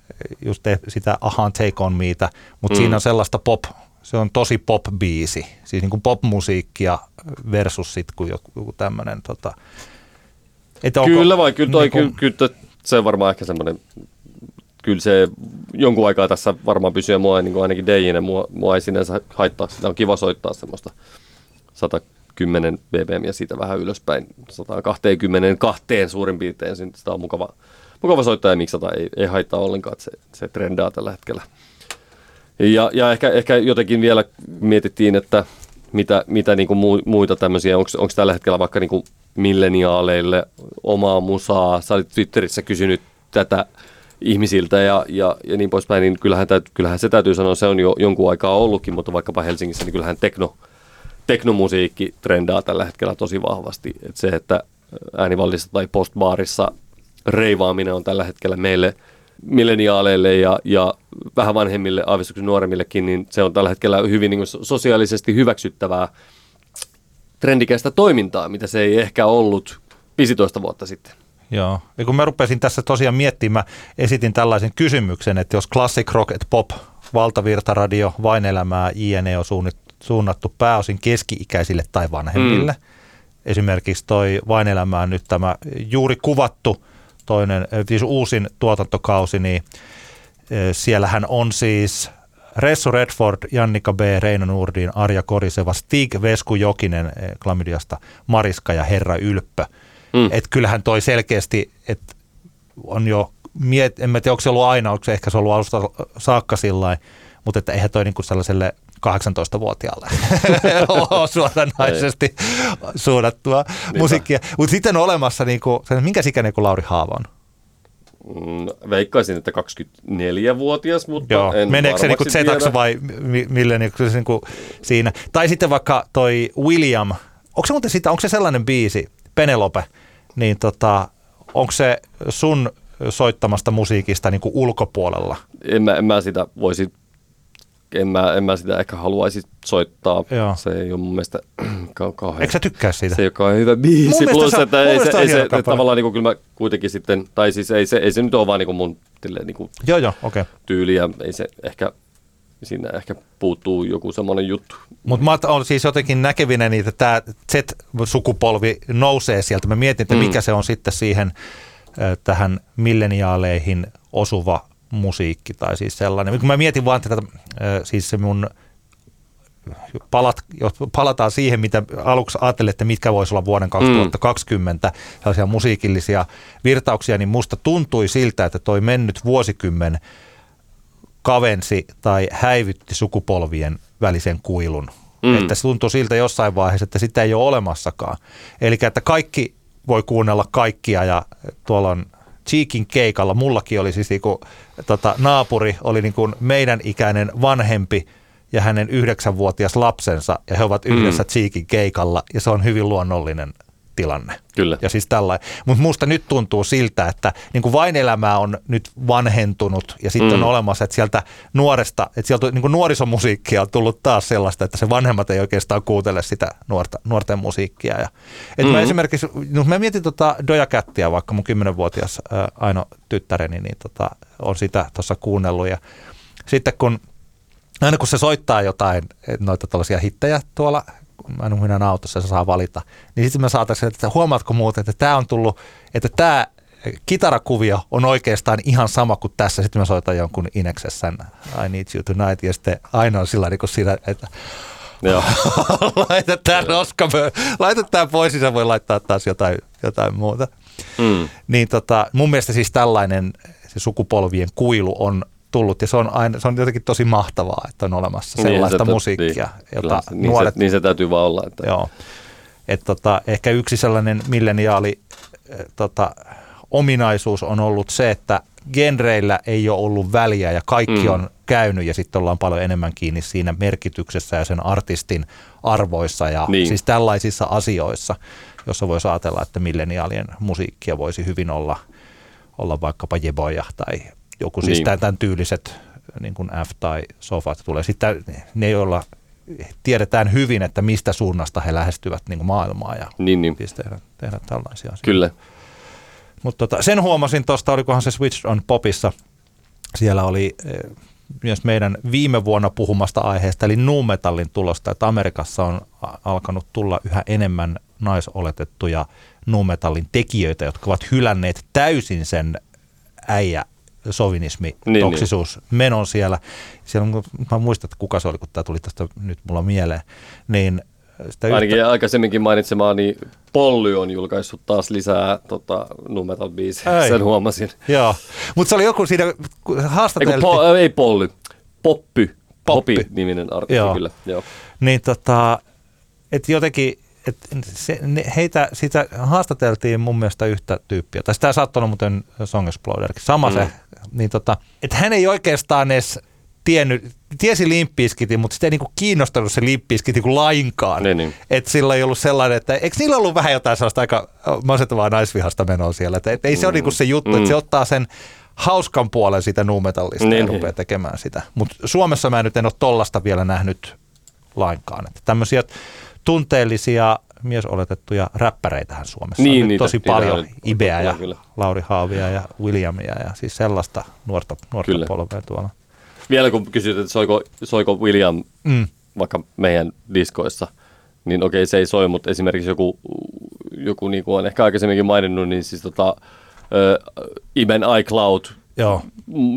just sitä Ahan Take On Meitä, mutta mm. siinä on sellaista pop, se on tosi pop-biisi. Siis niin kuin pop-musiikkia versus sitten kuin joku, joku tämmöinen tota, että onko, kyllä vai, kyllä, toi, niin kuin, kyllä, kyllä se on varmaan ehkä semmoinen, kyllä se jonkun aikaa tässä varmaan pysyy mua niin kuin ainakin DJinen, mua, mua ei sinänsä haittaa, sitä on kiva soittaa semmoista 110 BPM ja siitä vähän ylöspäin 120 kahteen suurin piirtein, sitä on mukava, mukava soittaa ja miksata, ei, ei haittaa ollenkaan, että se, se trendaa tällä hetkellä. Ja, ja ehkä, ehkä jotenkin vielä mietittiin, että mitä, mitä niin kuin muita tämmöisiä, onko tällä hetkellä vaikka niin kuin milleniaaleille omaa musaa. Sä olit Twitterissä kysynyt tätä ihmisiltä ja, ja, ja niin poispäin, niin kyllähän, täyt, kyllähän se täytyy sanoa, se on jo jonkun aikaa ollutkin, mutta vaikkapa Helsingissä, niin kyllähän tekno, teknomusiikki trendaa tällä hetkellä tosi vahvasti. Et se, että äänivallissa tai postbaarissa reivaaminen on tällä hetkellä meille milleniaaleille ja, ja vähän vanhemmille, aavistuksen nuoremmillekin, niin se on tällä hetkellä hyvin niin sosiaalisesti hyväksyttävää trendikäistä toimintaa, mitä se ei ehkä ollut 15 vuotta sitten. Joo, ja kun mä rupesin tässä tosiaan miettimään, esitin tällaisen kysymyksen, että jos classic rock et pop, valtavirtaradio, vain elämää, INE on suunnattu pääosin keski-ikäisille tai vanhemmille. Mm. Esimerkiksi toi vain elämää nyt tämä juuri kuvattu toinen, siis uusin tuotantokausi, niin e, siellähän on siis Ressu Redford, Jannika B., Reino Nurdin, Arja Koriseva, Stig Vesku Jokinen eh, Klamydiasta, Mariska ja Herra Ylppö. Mm. Että kyllähän toi selkeästi, että on jo, miet, en mä tiedä onko se ollut aina, onko se ehkä se ollut alusta saakka sillä mutta että eihän toi niinku sellaiselle 18-vuotiaalle ole suoranaisesti suunnattua niin musiikkia. Mutta sitten on olemassa, niinku, minkä ikäinen kuin Lauri Haava on? Mm, veikkaisin, että 24-vuotias, mutta Joo. en Meneekö se niinku vai millä niinku, se niinku siinä? Tai sitten vaikka toi William, onko se muuten sitä, onko se sellainen biisi, Penelope, niin tota, onko se sun soittamasta musiikista niin kuin ulkopuolella? En mä, en mä sitä voisi en mä, en mä sitä ehkä haluaisi soittaa. Joo. Se ei ole mun mielestä kauhean... Eikö sä tykkää siitä? Se ei ole kauhean hyvä biisi. Plus, se, että ei se, ei se, se tavallaan niin kuin, kyllä mä kuitenkin sitten, tai siis ei se, ei se nyt ole vaan niin kuin mun tilleen, niin kuin joo, joo, okay. tyyli ja ei se ehkä siinä ehkä puuttuu joku semmoinen juttu. Mutta mä olen siis jotenkin näkevinä niitä, että tämä Z-sukupolvi nousee sieltä. Mä mietin, että mm. mikä se on sitten siihen tähän milleniaaleihin osuva musiikki tai siis sellainen. Kun mä mietin vaan tätä, siis se mun palat, jos palataan siihen, mitä aluksi ajattelette, mitkä voisi olla vuoden 2020 mm. sellaisia musiikillisia virtauksia, niin musta tuntui siltä, että toi mennyt vuosikymmen kavensi tai häivytti sukupolvien välisen kuilun. Mm. Että se tuntuu siltä jossain vaiheessa, että sitä ei ole olemassakaan. Eli että kaikki voi kuunnella kaikkia ja tuolla on Cheekin keikalla, mullakin oli siis niinku, tota, naapuri, oli niinku meidän ikäinen vanhempi ja hänen yhdeksänvuotias lapsensa, ja he ovat yhdessä mm. Cheekin keikalla, ja se on hyvin luonnollinen tilanne. Kyllä. Ja siis tällainen. Mutta musta nyt tuntuu siltä, että niin kuin vain elämä on nyt vanhentunut ja sitten mm. on olemassa, että sieltä nuoresta, että sieltä niin kuin nuorisomusiikkia on tullut taas sellaista, että se vanhemmat ei oikeastaan kuuntele sitä nuorta, nuorten musiikkia. Ja, et mm. mä esimerkiksi, no mä mietin tota Doja Cattia, vaikka mun kymmenenvuotias ää, Aino tyttäreni, niin tota, on sitä tuossa kuunnellut ja sitten kun aina kun se soittaa jotain noita tällaisia hittejä tuolla minä autossa se saa valita. Niin sitten me saataisiin, että huomaatko muuten, että tämä on tullut, että tämä kitarakuvio on oikeastaan ihan sama kuin tässä. Sitten mä soitan jonkun Ineksessä I Need You Tonight ja sitten aina on sillä niin siinä, että Joo. laita tämä roska, laita tämä pois, niin voi laittaa taas jotain, jotain muuta. Mm. Niin tota, mun mielestä siis tällainen se sukupolvien kuilu on tullut ja se on, aina, se on jotenkin tosi mahtavaa, että on olemassa Niin, sellaista se- musiikkia, niin, jota kyllä, niin, nuoret se, niin se täytyy vaan olla. Että, Joo. Et tota, ehkä yksi sellainen milleniaali eh, tota, ominaisuus on ollut se, että genreillä ei ole ollut väliä ja kaikki Mm. on käynyt ja sitten ollaan paljon enemmän kiinni siinä merkityksessä ja sen artistin arvoissa ja Niin. niin. siis tällaisissa asioissa, jossa voisi ajatella, että milleniaalien musiikkia voisi hyvin olla, olla vaikkapa jeboja tai joku siis Niin. tämän, tyyliset niin kuin F tai Sofat tulee. Sitten ne, joilla tiedetään hyvin, että mistä suunnasta he lähestyvät niin kuin maailmaa ja niin, niin, siis tehdä, tehdä tällaisia asioita. kyllä. Mutta tota, sen huomasin tuosta, olikohan se Switch on Popissa, siellä oli eh, myös meidän viime vuonna puhumasta aiheesta, eli nu metallin tulosta, että Amerikassa on alkanut tulla yhä enemmän naisoletettuja nu metallin tekijöitä, jotka ovat hylänneet täysin sen äijä sovinismi, Niin, toksisuus, menon siellä. siellä on, mä muistan, että kuka se oli, kun tämä tuli tästä nyt mulla mieleen, niin sitä yhtä- Ainakin aikaisemminkin mainitsemaani Polly on julkaissut taas lisää tota, nu metal biisejä, Ei. sen huomasin. Joo, mutta se oli joku siinä, haastateltiin. po, ei Polly, Poppy. Poppi. Poppy-niminen artisti Joo. kyllä. Joo. niin tota, että jotenkin, että se, ne, heitä, sitä haastateltiin mun mielestä yhtä tyyppiä, tai sitä saattoi olla muuten Song Exploderkin, sama Mm. mm. se, niin tota, että hän ei oikeastaan edes tiennyt, tiesi limppiskitin, mutta sitä ei niinku kiinnostanut se limppiskiti kuin lainkaan. Niin, niin. Että sillä ei ollut sellainen, että eikö niillä ollut vähän jotain sellaista aika masentavaa naisvihasta menoa siellä, että et ei se ole niinku se juttu, Mm. että se ottaa sen hauskan puolen siitä nuumetallista Niin, ja niin. rupeaa tekemään sitä. Mutta Suomessa mä nyt en ole tollasta vielä nähnyt lainkaan. Että tämmöisiä tunteellisia miesoletettuja räppäreitähän Suomessa Niin, on niitä- tosi niitä paljon. on- Ibeä ja kyllä. Lauri Haavia ja Williamia ja siis sellaista nuorta, nuorta Kyllä. polvea tuolla. Vielä kun kysyt, että soiko, soiko William Mm. vaikka meidän diskoissa, niin okei se ei soi, mutta esimerkiksi joku, joku niin kuin on ehkä aikaisemminkin maininnut, niin siis tota, ö, Iben iCloud, Joo,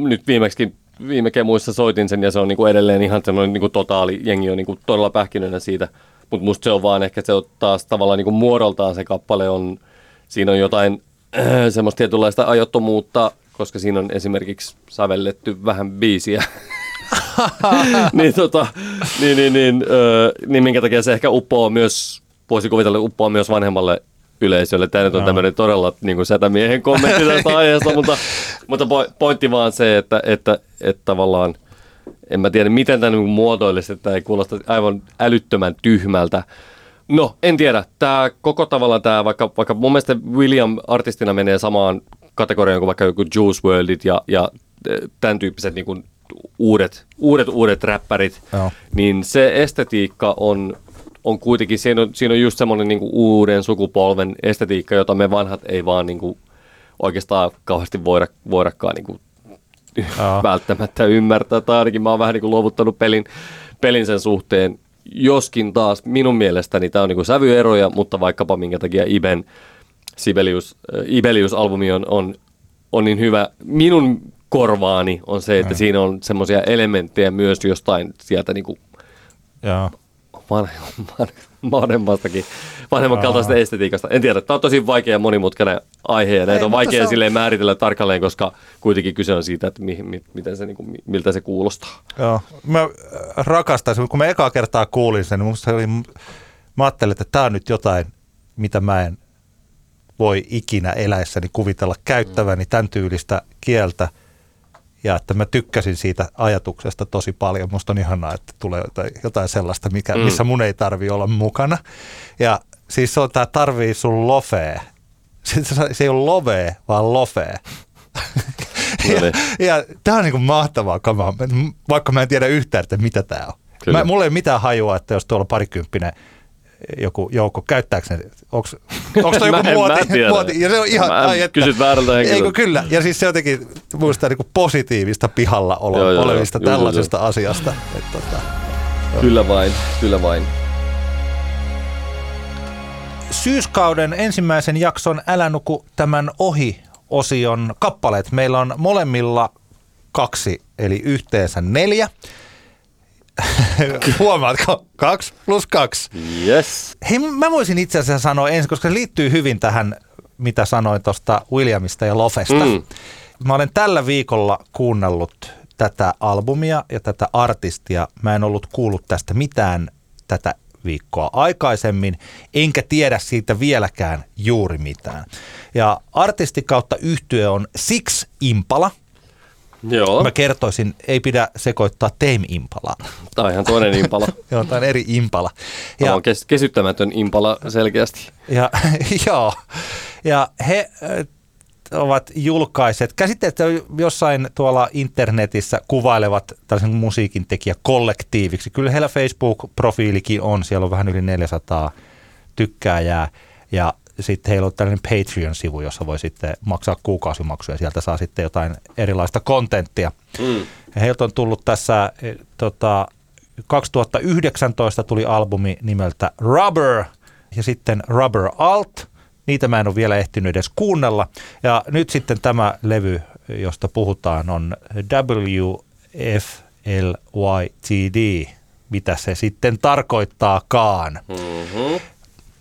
nyt viimeksi viime kemuissa soitin sen ja se on niin kuin edelleen ihan semmoinen niin kuin totaali, jengi on niin kuin todella pähkinönä siitä, mutta musta se on vaan ehkä se on taas tavallaan niin kuin muodoltaan se kappale on, siinä on jotain äh, semmoista tietynlaista ajottomuutta, koska siinä on esimerkiksi sävelletty vähän biisiä. niin, tota, niin, niin, niin, öö, niin minkä takia se ehkä uppoo myös, voisi kuvitella uppoo myös vanhemmalle yleisölle. Tämä nyt on Joo. tämmöinen todella niin kuin sätämiehen kommentti tästä aiheesta, mutta, mutta po- pointti vaan se, että, että, että tavallaan en mä tiedä, miten tämä niin muotoilisi, että ei kuulosta aivan älyttömän tyhmältä. No, en tiedä. Tämä koko tavallaan tämä, vaikka, vaikka mun mielestä William artistina menee samaan kategoriaan kuin vaikka joku Juice WRLDit ja, ja eh, tämän tyyppiset niin kuin uudet, uudet, uudet räppärit, Joo. niin se estetiikka on, on kuitenkin, siinä on, siinä on just semmoinen niin uuden sukupolven estetiikka, jota me vanhat ei vaan niin kuin oikeastaan kauheasti voida, voidakaan niin kuin Välttämättä ymmärtää, tai ainakin mä oon vähän niin kuin luovuttanut pelin, pelin sen suhteen. Joskin taas minun mielestäni tämä on niin kuin sävyeroja, mutta vaikkapa minkä takia Iben Sibelius, äh, Ibelius-albumi on, on, on niin hyvä minun korvaani on se, että Mm. siinä on semmoisia elementtejä myös jostain sieltä niin kuin. Vanhemman, vanhemmastakin, vanhemman Aa. kaltaisesta estetiikasta. En tiedä, tämä on tosi vaikea ja monimutkainen aihe ja näitä Ei, on vaikea on- silleen määritellä tarkalleen, koska kuitenkin kyse on siitä, että mi, mi, miten se, niin kuin, miltä se kuulostaa. Joo. Mä äh, rakastaisin, kun mä ekaa kertaa kuulin sen, niin musta se oli, mä ajattelin, että tämä on nyt jotain, mitä mä en voi ikinä eläessäni kuvitella käyttäväni tämän tyylistä kieltä. Ja että mä tykkäsin siitä ajatuksesta tosi paljon. Musta on ihanaa, että tulee jotain, jotain sellaista, mikä, Mm. missä mun ei tarvi olla mukana. Ja siis se on tää tarvii sun lofee. Se, se, ei ole lovee, vaan lofee. No ja, niin. ja tämä on niinku mahtavaa kamaa, vaikka mä en tiedä yhtään, että mitä tämä on. Kyllä. Mä, mulla ei ole mitään hajua, että jos tuolla parikymppinen joku joukko, käyttääkö ne, onko toi joku muoti, muoti, ja se on ihan, Mä ai että, kysyt väärältä henkilöltä. Eikö kyllä, ja siis se jotenkin muistaa niinku positiivista pihalla olo, Joo, joo, joo. olevista Joo, joo, tällaisesta asiasta. Että, tota, Kyllä vain, kyllä vain. syyskauden ensimmäisen jakson Älä nuku tämän ohi osion kappaleet. Meillä on molemmilla kaksi, eli yhteensä neljä. Huomaatko? Kaksi plus kaksi. Yes. Hei, mä voisin itse asiassa sanoa ensin, koska se liittyy hyvin tähän, mitä sanoin tuosta Williamista ja Lofesta. Mm. Mä olen tällä viikolla kuunnellut tätä albumia ja tätä artistia. Mä en ollut kuullut tästä mitään tätä viikkoa aikaisemmin, enkä tiedä siitä vieläkään juuri mitään. Ja artisti kautta yhtye on Six Impala. Joo. Mä kertoisin, ei pidä sekoittaa Tame Impalaa. Tämä on ihan toinen impala. Joo, tämä on eri Impala. Tämä on kes- kesyttämätön impala selkeästi. Ja, joo, ja he ovat julkaiset, käsitteet jossain tuolla internetissä kuvailevat tällaisen musiikin tekijä kollektiiviksi. Kyllä heillä Facebook-profiilikin on, siellä on vähän yli 400 tykkääjää ja sitten heillä on tällainen Patreon-sivu, jossa voi sitten maksaa kuukausimaksuja ja sieltä saa sitten jotain erilaista kontenttia. Mm. Heiltä on tullut tässä e, tota, 2019 tuli albumi nimeltä Rubber ja sitten Rubber Alt – Niitä mä en ole vielä ehtinyt edes kuunnella. Ja nyt sitten tämä levy, josta puhutaan, on WFLYTD. Mitä se sitten tarkoittaakaan. Mm-hmm.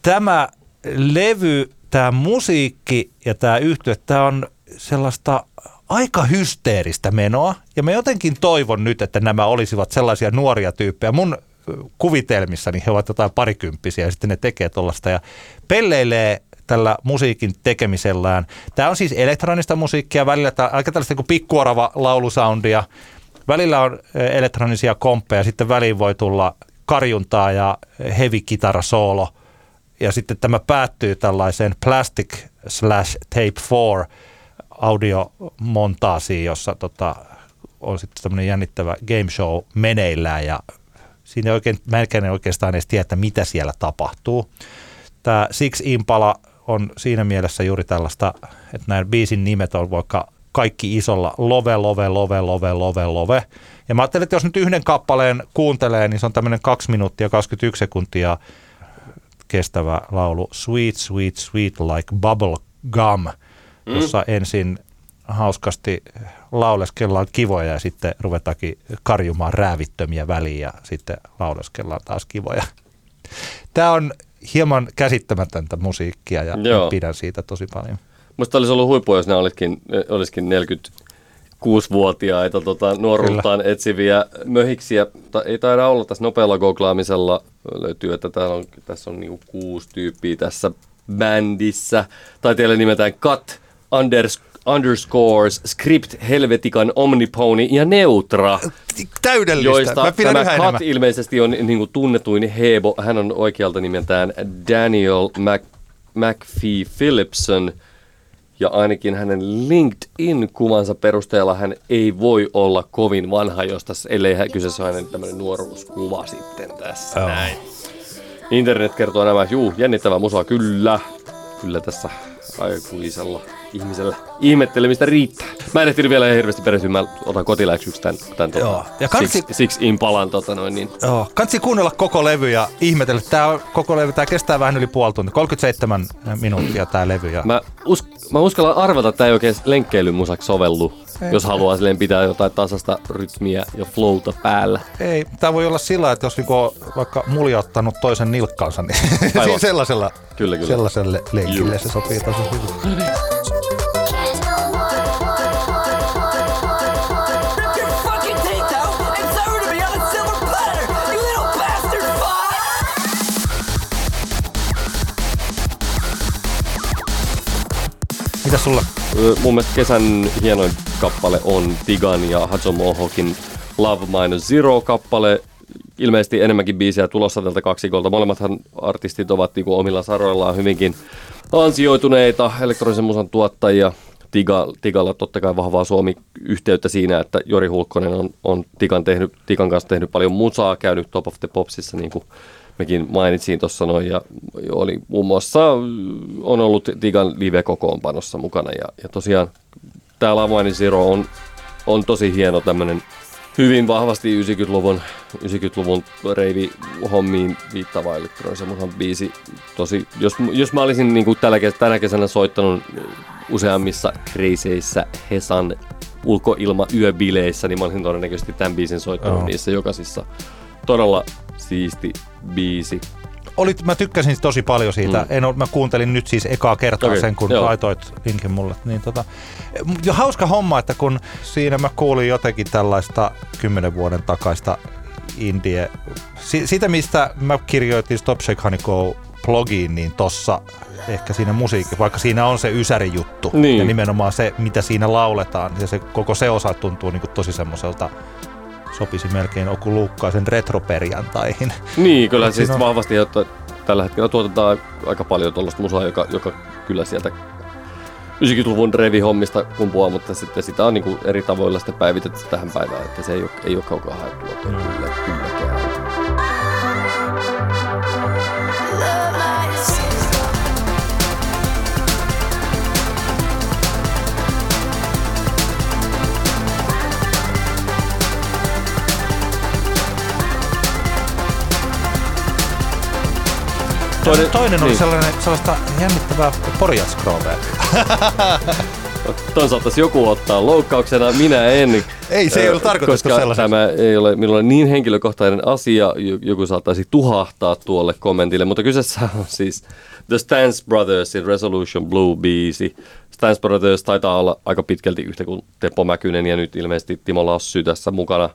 Tämä levy, tämä musiikki ja tämä yhtye, tämä on sellaista aika hysteeristä menoa. Ja mä jotenkin toivon nyt, että nämä olisivat sellaisia nuoria tyyppejä. Mun kuvitelmissani he ovat jotain parikymppisiä ja sitten ne tekee tuollaista ja pelleilee tällä musiikin tekemisellään. Tämä on siis elektronista musiikkia, välillä tää, aika tällaista kuin pikkuorava laulusoundia. Välillä on elektronisia komppeja, sitten väliin voi tulla karjuntaa ja heavy kitara soolo. Ja sitten tämä päättyy tällaiseen plastic slash tape 4 audiomontaasiin, jossa tota, on sitten tämmöinen jännittävä game show meneillään ja siinä ei oikein, melkein oikeastaan edes tiedä, mitä siellä tapahtuu. Tämä Six Impala on siinä mielessä juuri tällaista, että näin biisin nimet on vaikka kaikki isolla love, love, love, love, love, love. Ja mä ajattelin, että jos nyt yhden kappaleen kuuntelee, niin se on tämmöinen 2 minuuttia 21 sekuntia kestävä laulu Sweet, Sweet, Sweet like Bubble Gum, mm. jossa ensin hauskasti lauleskellaan kivoja ja sitten ruvetaankin karjumaan räävittömiä väliin ja sitten lauleskellaan taas kivoja. Tämä on hieman käsittämätöntä musiikkia ja Joo. pidän siitä tosi paljon. Musta olisi ollut huippu, jos ne olisikin, olisikin 46-vuotiaita tota, nuoruuttaan Kyllä. etsiviä möhiksiä. Ta, ei taida olla tässä nopealla googlaamisella. Löytyy, että täällä on, tässä on niinku kuusi tyyppiä tässä bändissä. Tai teille nimetään Cut underscore underscores, script, helvetikan, omnipony ja neutra. Täydellistä. Joista Mä tämä Kat enemmän. ilmeisesti on niin kuin tunnetuin hebo. Hän on oikealta nimeltään Daniel Mac, McPhee Philipson. Ja ainakin hänen LinkedIn-kuvansa perusteella hän ei voi olla kovin vanha, josta ellei kyseessä ole hänen tämmöinen nuoruuskuva sitten tässä oh. näin. Internet kertoo nämä, juu, jännittävää musaa, kyllä. Kyllä tässä aikuisella ihmisellä ihmettelemistä riittää. Mä en ehtinyt vielä hirveästi perehtyä, mä otan kotiläksyksi tämän, tämän tota, Joo. ja kansi, six, six Impalan. Tota noin, niin. Joo. Kansi kuunnella koko levy ja ihmetellä. Tämä on, koko levy, tämä kestää vähän yli puoli tuntia. 37 minuuttia tämä levy. Ja... Mä, us, mä uskallan arvata, että tämä ei oikein lenkkeilymusaksi sovellu. Ei, jos haluaa silleen pitää jotain tasasta rytmiä ja flowta päällä. Ei, tämä voi olla sillä, että jos niinku vaikka muljauttanut toisen nilkkaansa, niin sellaisella, kyllä, kyllä. sellaiselle lenkille Juu. se sopii tosi hyvin. Mitä sulla? Mun mielestä kesän hienoin kappale on Tigan ja Hatsomohokin Love Minus Zero kappale. Ilmeisesti enemmänkin biisejä tulossa tältä kaksikolta. Molemmathan artistit ovat niinku omilla saroillaan hyvinkin ansioituneita elektronisen musan tuottajia. Tiga, Tigalla totta kai vahvaa Suomi-yhteyttä siinä, että Jori Hulkkonen on, on Tigan, tehnyt, Tigan kanssa tehnyt paljon musaa, käynyt Top of the Popsissa niin kuin mekin mainitsin tuossa noin, ja oli muun muassa on ollut Tigan live-kokoonpanossa mukana, ja, ja tosiaan tämä Lavaini Zero on, on tosi hieno tämmöinen hyvin vahvasti 90-luvun, 90-luvun reivi-hommiin viittava elektronisen biisi. Tosi, jos, jos mä olisin niin kuin tällä, tänä kesänä soittanut useammissa kreiseissä Hesan ulkoilma yöbileissä, niin mä olisin todennäköisesti tämän biisin soittanut oh. niissä jokaisissa. Todella siisti biisi. oli, mä tykkäsin tosi paljon siitä. Mm. En ole, mä kuuntelin nyt siis ekaa kertaa okay, sen, kun joo. laitoit linkin mulle. Niin tota, ja hauska homma, että kun siinä mä kuulin jotenkin tällaista kymmenen vuoden takaista indie, si, sitä mistä mä kirjoitin Stop Shake Honey Go blogiin, niin tossa ehkä siinä musiikki, vaikka siinä on se ysäri juttu niin. ja nimenomaan se, mitä siinä lauletaan, ja se koko se osa tuntuu niin kuin tosi semmoiselta sopisi melkein Oku Luukkaisen retroperjantaihin. Niin, kyllä siis on... vahvasti, että tällä hetkellä tuotetaan aika paljon tuollaista musaa, joka, joka kyllä sieltä 90-luvun revihommista kumpuaa, mutta sitten sitä on niin kuin eri tavoilla sitten päivitetty tähän päivään, että se ei ole, ei ole kaukaa haettua mm. kyllä, kylläkään. Toinen, toinen oli niin. sellainen, sellaista jännittävää porjaskroovea. Ton saattaisi joku ottaa loukkauksena, minä en. Ei, se ei ollut tarkoitettu sellaisesta. tämä ei ole minulle niin henkilökohtainen asia, joku saattaisi tuhahtaa tuolle kommentille, mutta kyseessä on siis The Stance Brothersin Resolution Blue biisi. Stance Brothers taitaa olla aika pitkälti yhtä kuin Teppo Mäkynen ja nyt ilmeisesti Timo Lassy tässä mukana.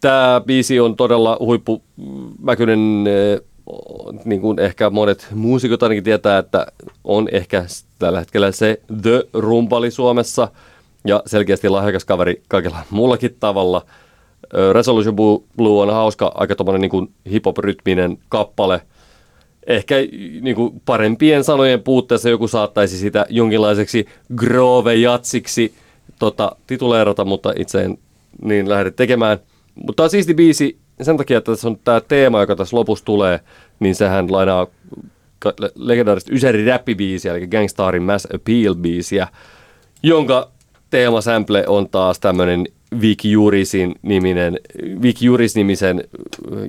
Tämä biisi on todella huippu. Mäkynen niin kuin ehkä monet muusikot ainakin tietää, että on ehkä tällä hetkellä se The Rumpali Suomessa ja selkeästi lahjakas kaveri kaikella muullakin tavalla. Resolution Blue on hauska, aika tuommoinen niin hip-hop-rytminen kappale. Ehkä niin kuin parempien sanojen puutteessa joku saattaisi sitä jonkinlaiseksi grove-jatsiksi tota, tituleerata, mutta itse en niin lähde tekemään. Mutta tämä on siisti biisi sen takia, että tässä on tämä teema, joka tässä lopussa tulee, niin sehän lainaa legendaarista Ysäri räppibiisiä, eli Gangstarin Mass Appeal-biisiä, jonka teemasample on taas tämmöinen Vic Jurisin niminen, Vic Juris-nimisen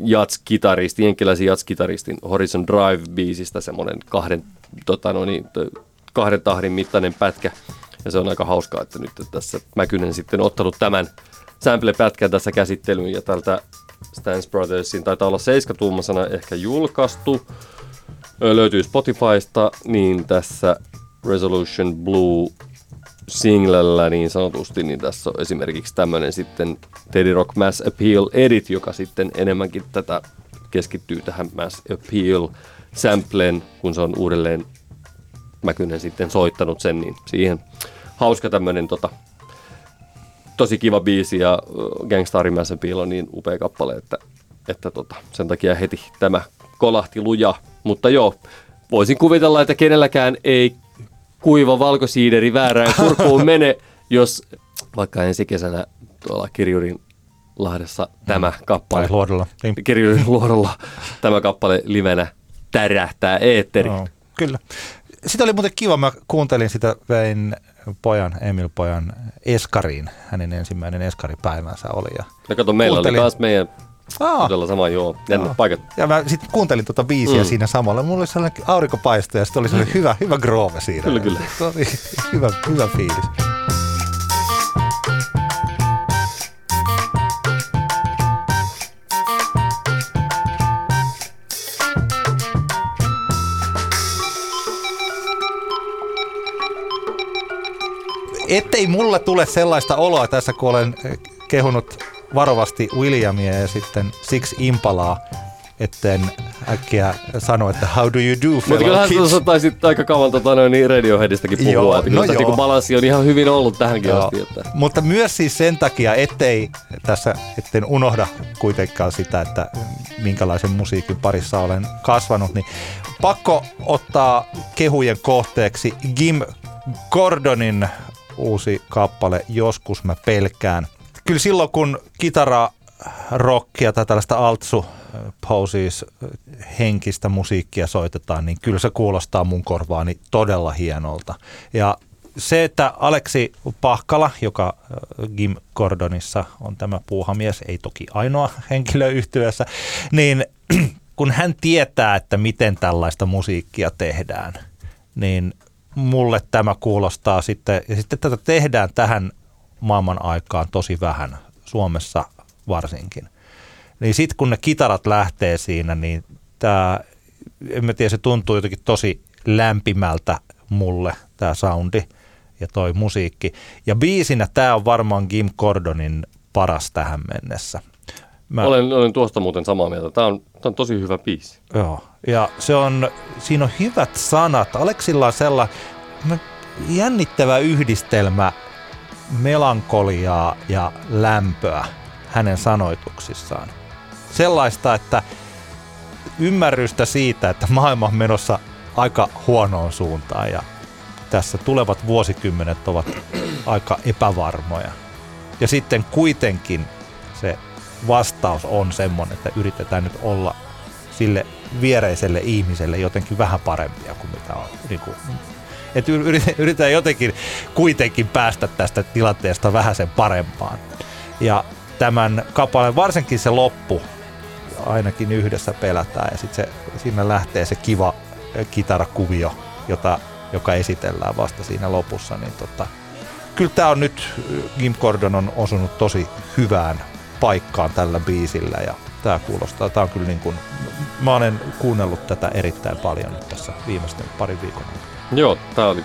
jats-kitaristin, jenkkiläisen jats-kitaristin Horizon Drive-biisistä semmoinen kahden, tota no niin, kahden tahdin mittainen pätkä. Ja se on aika hauskaa, että nyt tässä Mäkynen sitten ottanut tämän sample-pätkän tässä käsittelyyn ja tältä Stance Brothersin taitaa olla seiskatuumasana ehkä julkaistu. Löytyy Spotifysta, niin tässä Resolution Blue singlellä niin sanotusti, niin tässä on esimerkiksi tämmöinen sitten Teddy Rock Mass Appeal Edit, joka sitten enemmänkin tätä keskittyy tähän Mass Appeal sampleen, kun se on uudelleen Mäkynen sitten soittanut sen, niin siihen hauska tämmöinen tota, tosi kiva biisi ja Gangstarin Mass on niin upea kappale, että, että tota, sen takia heti tämä kolahti luja. Mutta joo, voisin kuvitella, että kenelläkään ei kuiva valkosiideri väärään kurkuun mene, jos vaikka ensi kesänä tuolla Kirjurin Lahdessa tämä kappale. Tai luodolla. Kirjurin luodolla tämä kappale livenä tärähtää eetterin. No, kyllä. Sitä oli muuten kiva, mä kuuntelin sitä, vein pojan, Emil pojan Eskariin, hänen ensimmäinen Eskaripäivänsä oli. Ja, ja kato, meillä kuuntelin... oli taas meidän Aa, todella sama, joo, jännät paikat. Ja mä sitten kuuntelin tuota biisiä mm. siinä samalla. Mulla oli sellainen aurinkopaisto ja sitten oli sellainen hyvä, hyvä groove siinä. Kyllä, kyllä. Hyvä, hyvä fiilis. Ettei mulle tule sellaista oloa tässä, kun olen kehunut varovasti Williamia ja sitten Six Impalaa, etten äkkiä sano, että how do you do, Mutta kyllähän sä taisit aika kauan tota, noin, niin Radioheadistakin puhua, joo, että no kyllä no balanssi on ihan hyvin ollut tähänkin joo. asti. Että. Mutta myös siis sen takia, ettei tässä, etten unohda kuitenkaan sitä, että minkälaisen musiikin parissa olen kasvanut, niin pakko ottaa kehujen kohteeksi Jim Gordonin uusi kappale Joskus mä pelkään. Kyllä silloin kun kitara rockia tai tällaista altsu posies henkistä musiikkia soitetaan, niin kyllä se kuulostaa mun korvaani todella hienolta. Ja se, että Aleksi Pahkala, joka Gim Gordonissa on tämä puuhamies, ei toki ainoa henkilö yhtyössä, niin kun hän tietää, että miten tällaista musiikkia tehdään, niin mulle tämä kuulostaa sitten, ja sitten tätä tehdään tähän maailman aikaan tosi vähän, Suomessa varsinkin. Niin sitten kun ne kitarat lähtee siinä, niin tämä en mä tiedä, se tuntuu jotenkin tosi lämpimältä mulle tämä soundi ja toi musiikki. Ja biisinä tämä on varmaan Kim Cordonin paras tähän mennessä. Mä... Olen, olen tuosta muuten samaa mieltä. Tämä on, tämä on tosi hyvä biisi. Joo, ja se on, siinä on hyvät sanat. Aleksilla on sellainen jännittävä yhdistelmä melankoliaa ja lämpöä hänen sanoituksissaan. Sellaista, että ymmärrystä siitä, että maailma on menossa aika huonoon suuntaan ja tässä tulevat vuosikymmenet ovat aika epävarmoja. Ja sitten kuitenkin se vastaus on semmoinen, että yritetään nyt olla sille viereiselle ihmiselle jotenkin vähän parempia kuin mitä on. Niin kuin, että yritetään jotenkin kuitenkin päästä tästä tilanteesta vähän sen parempaan. Ja tämän kappaleen, varsinkin se loppu, ainakin yhdessä pelätään ja sitten siinä lähtee se kiva kitarakuvio, jota, joka esitellään vasta siinä lopussa, niin tota, kyllä tämä on nyt, Kim Gordon on osunut tosi hyvään paikkaan tällä biisillä ja tämä kuulostaa, tämä on kyllä niin kuin, mä olen kuunnellut tätä erittäin paljon nyt tässä viimeisten parin viikon. Joo, tämä oli,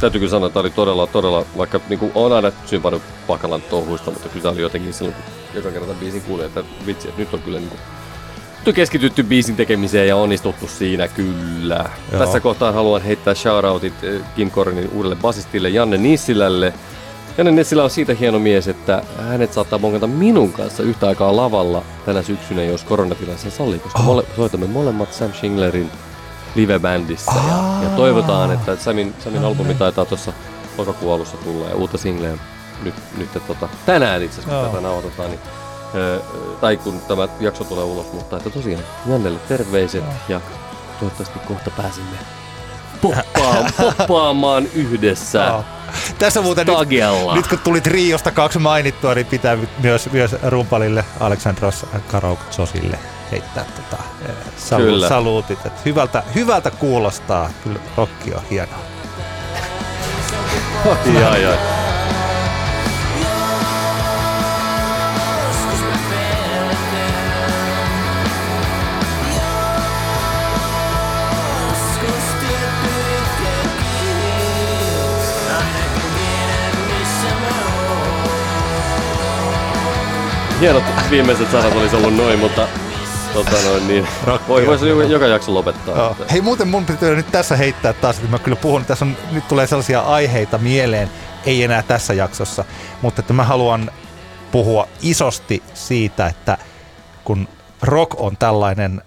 täytyy kyllä sanoa, että tämä oli todella, todella, vaikka niin kuin on aina sympannut Pakalan touhuista, mutta kyllä tämä oli jotenkin silloin, kun joka kerta biisin kuulee, että vitsi, että nyt on kyllä niin kuin, nyt keskitytty biisin tekemiseen ja onnistuttu siinä kyllä. Joo. Tässä kohtaa haluan heittää shoutoutit eh, Kim Korinin uudelle basistille Janne Nissilälle. Janne Nissilä on siitä hieno mies, että hänet saattaa mongata minun kanssa yhtä aikaa lavalla tänä syksynä, jos koronatilanne sen sallii, koska mole, soitamme molemmat Sam Schinglerin livebändissä. Ja, ja, toivotaan, että Samin, Samin albumi taitaa tuossa lokakuun alussa tulla ja uutta singleä nyt, nyt tota, tänään itse asiassa, kun tätä nauhoitetaan, niin tai kun tämä jakso tulee ulos, mutta että tosiaan Jannelle terveiset ja toivottavasti kohta pääsemme poppaamaan, poppaamaan yhdessä. Tässä muuten nyt, nyt, kun tulit Riosta kaksi mainittua, niin pitää myös, myös rumpalille Aleksandros Karauksosille heittää tota, salu, Kyllä. saluutit. Et hyvältä, hyvältä kuulostaa. Kyllä rokki on hienoa. ja, ja. Hienot viimeiset sanat olisi ollut noin, mutta tota noin, niin, voi, voisi joka jakso lopettaa. Joo. Hei muuten mun pitää nyt tässä heittää taas, että mä kyllä puhun, tässä on, nyt tulee sellaisia aiheita mieleen, ei enää tässä jaksossa, mutta että mä haluan puhua isosti siitä, että kun rock on tällainen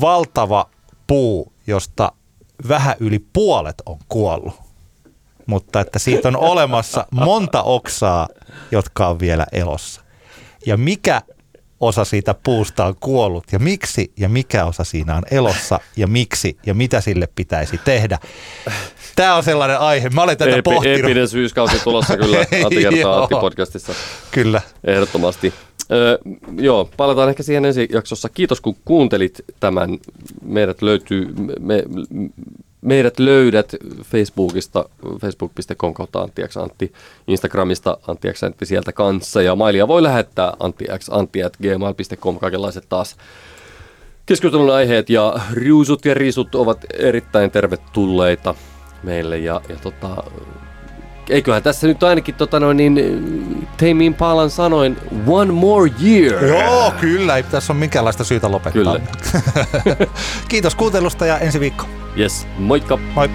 valtava puu, josta vähän yli puolet on kuollut, mutta että siitä on olemassa monta oksaa, jotka on vielä elossa ja mikä osa siitä puusta on kuollut ja miksi ja mikä osa siinä on elossa ja miksi ja mitä sille pitäisi tehdä. Tämä on sellainen aihe. Mä olen tätä Epi, pohtinut. Epinen syyskausi tulossa kyllä kertaa Antti podcastissa. Kyllä. Ehdottomasti. Öö, joo, palataan ehkä siihen ensi jaksossa. Kiitos kun kuuntelit tämän. Meidät löytyy, me, Meidät löydät Facebookista, facebook.com kautta Anttiaks Antti, Instagramista Anttiaks Antti sieltä kanssa ja mailia voi lähettää anttiaks gmail.com kaikenlaiset taas keskustelun aiheet ja riusut ja risut ovat erittäin tervetulleita meille ja, ja tota, eiköhän tässä nyt ainakin tota noin, niin, Tame Palan sanoin one more year. Joo, kyllä. Ei tässä ole minkäänlaista syytä lopettaa. Kyllä. Kiitos kuuntelusta ja ensi viikko. Yes, moikka! Moi!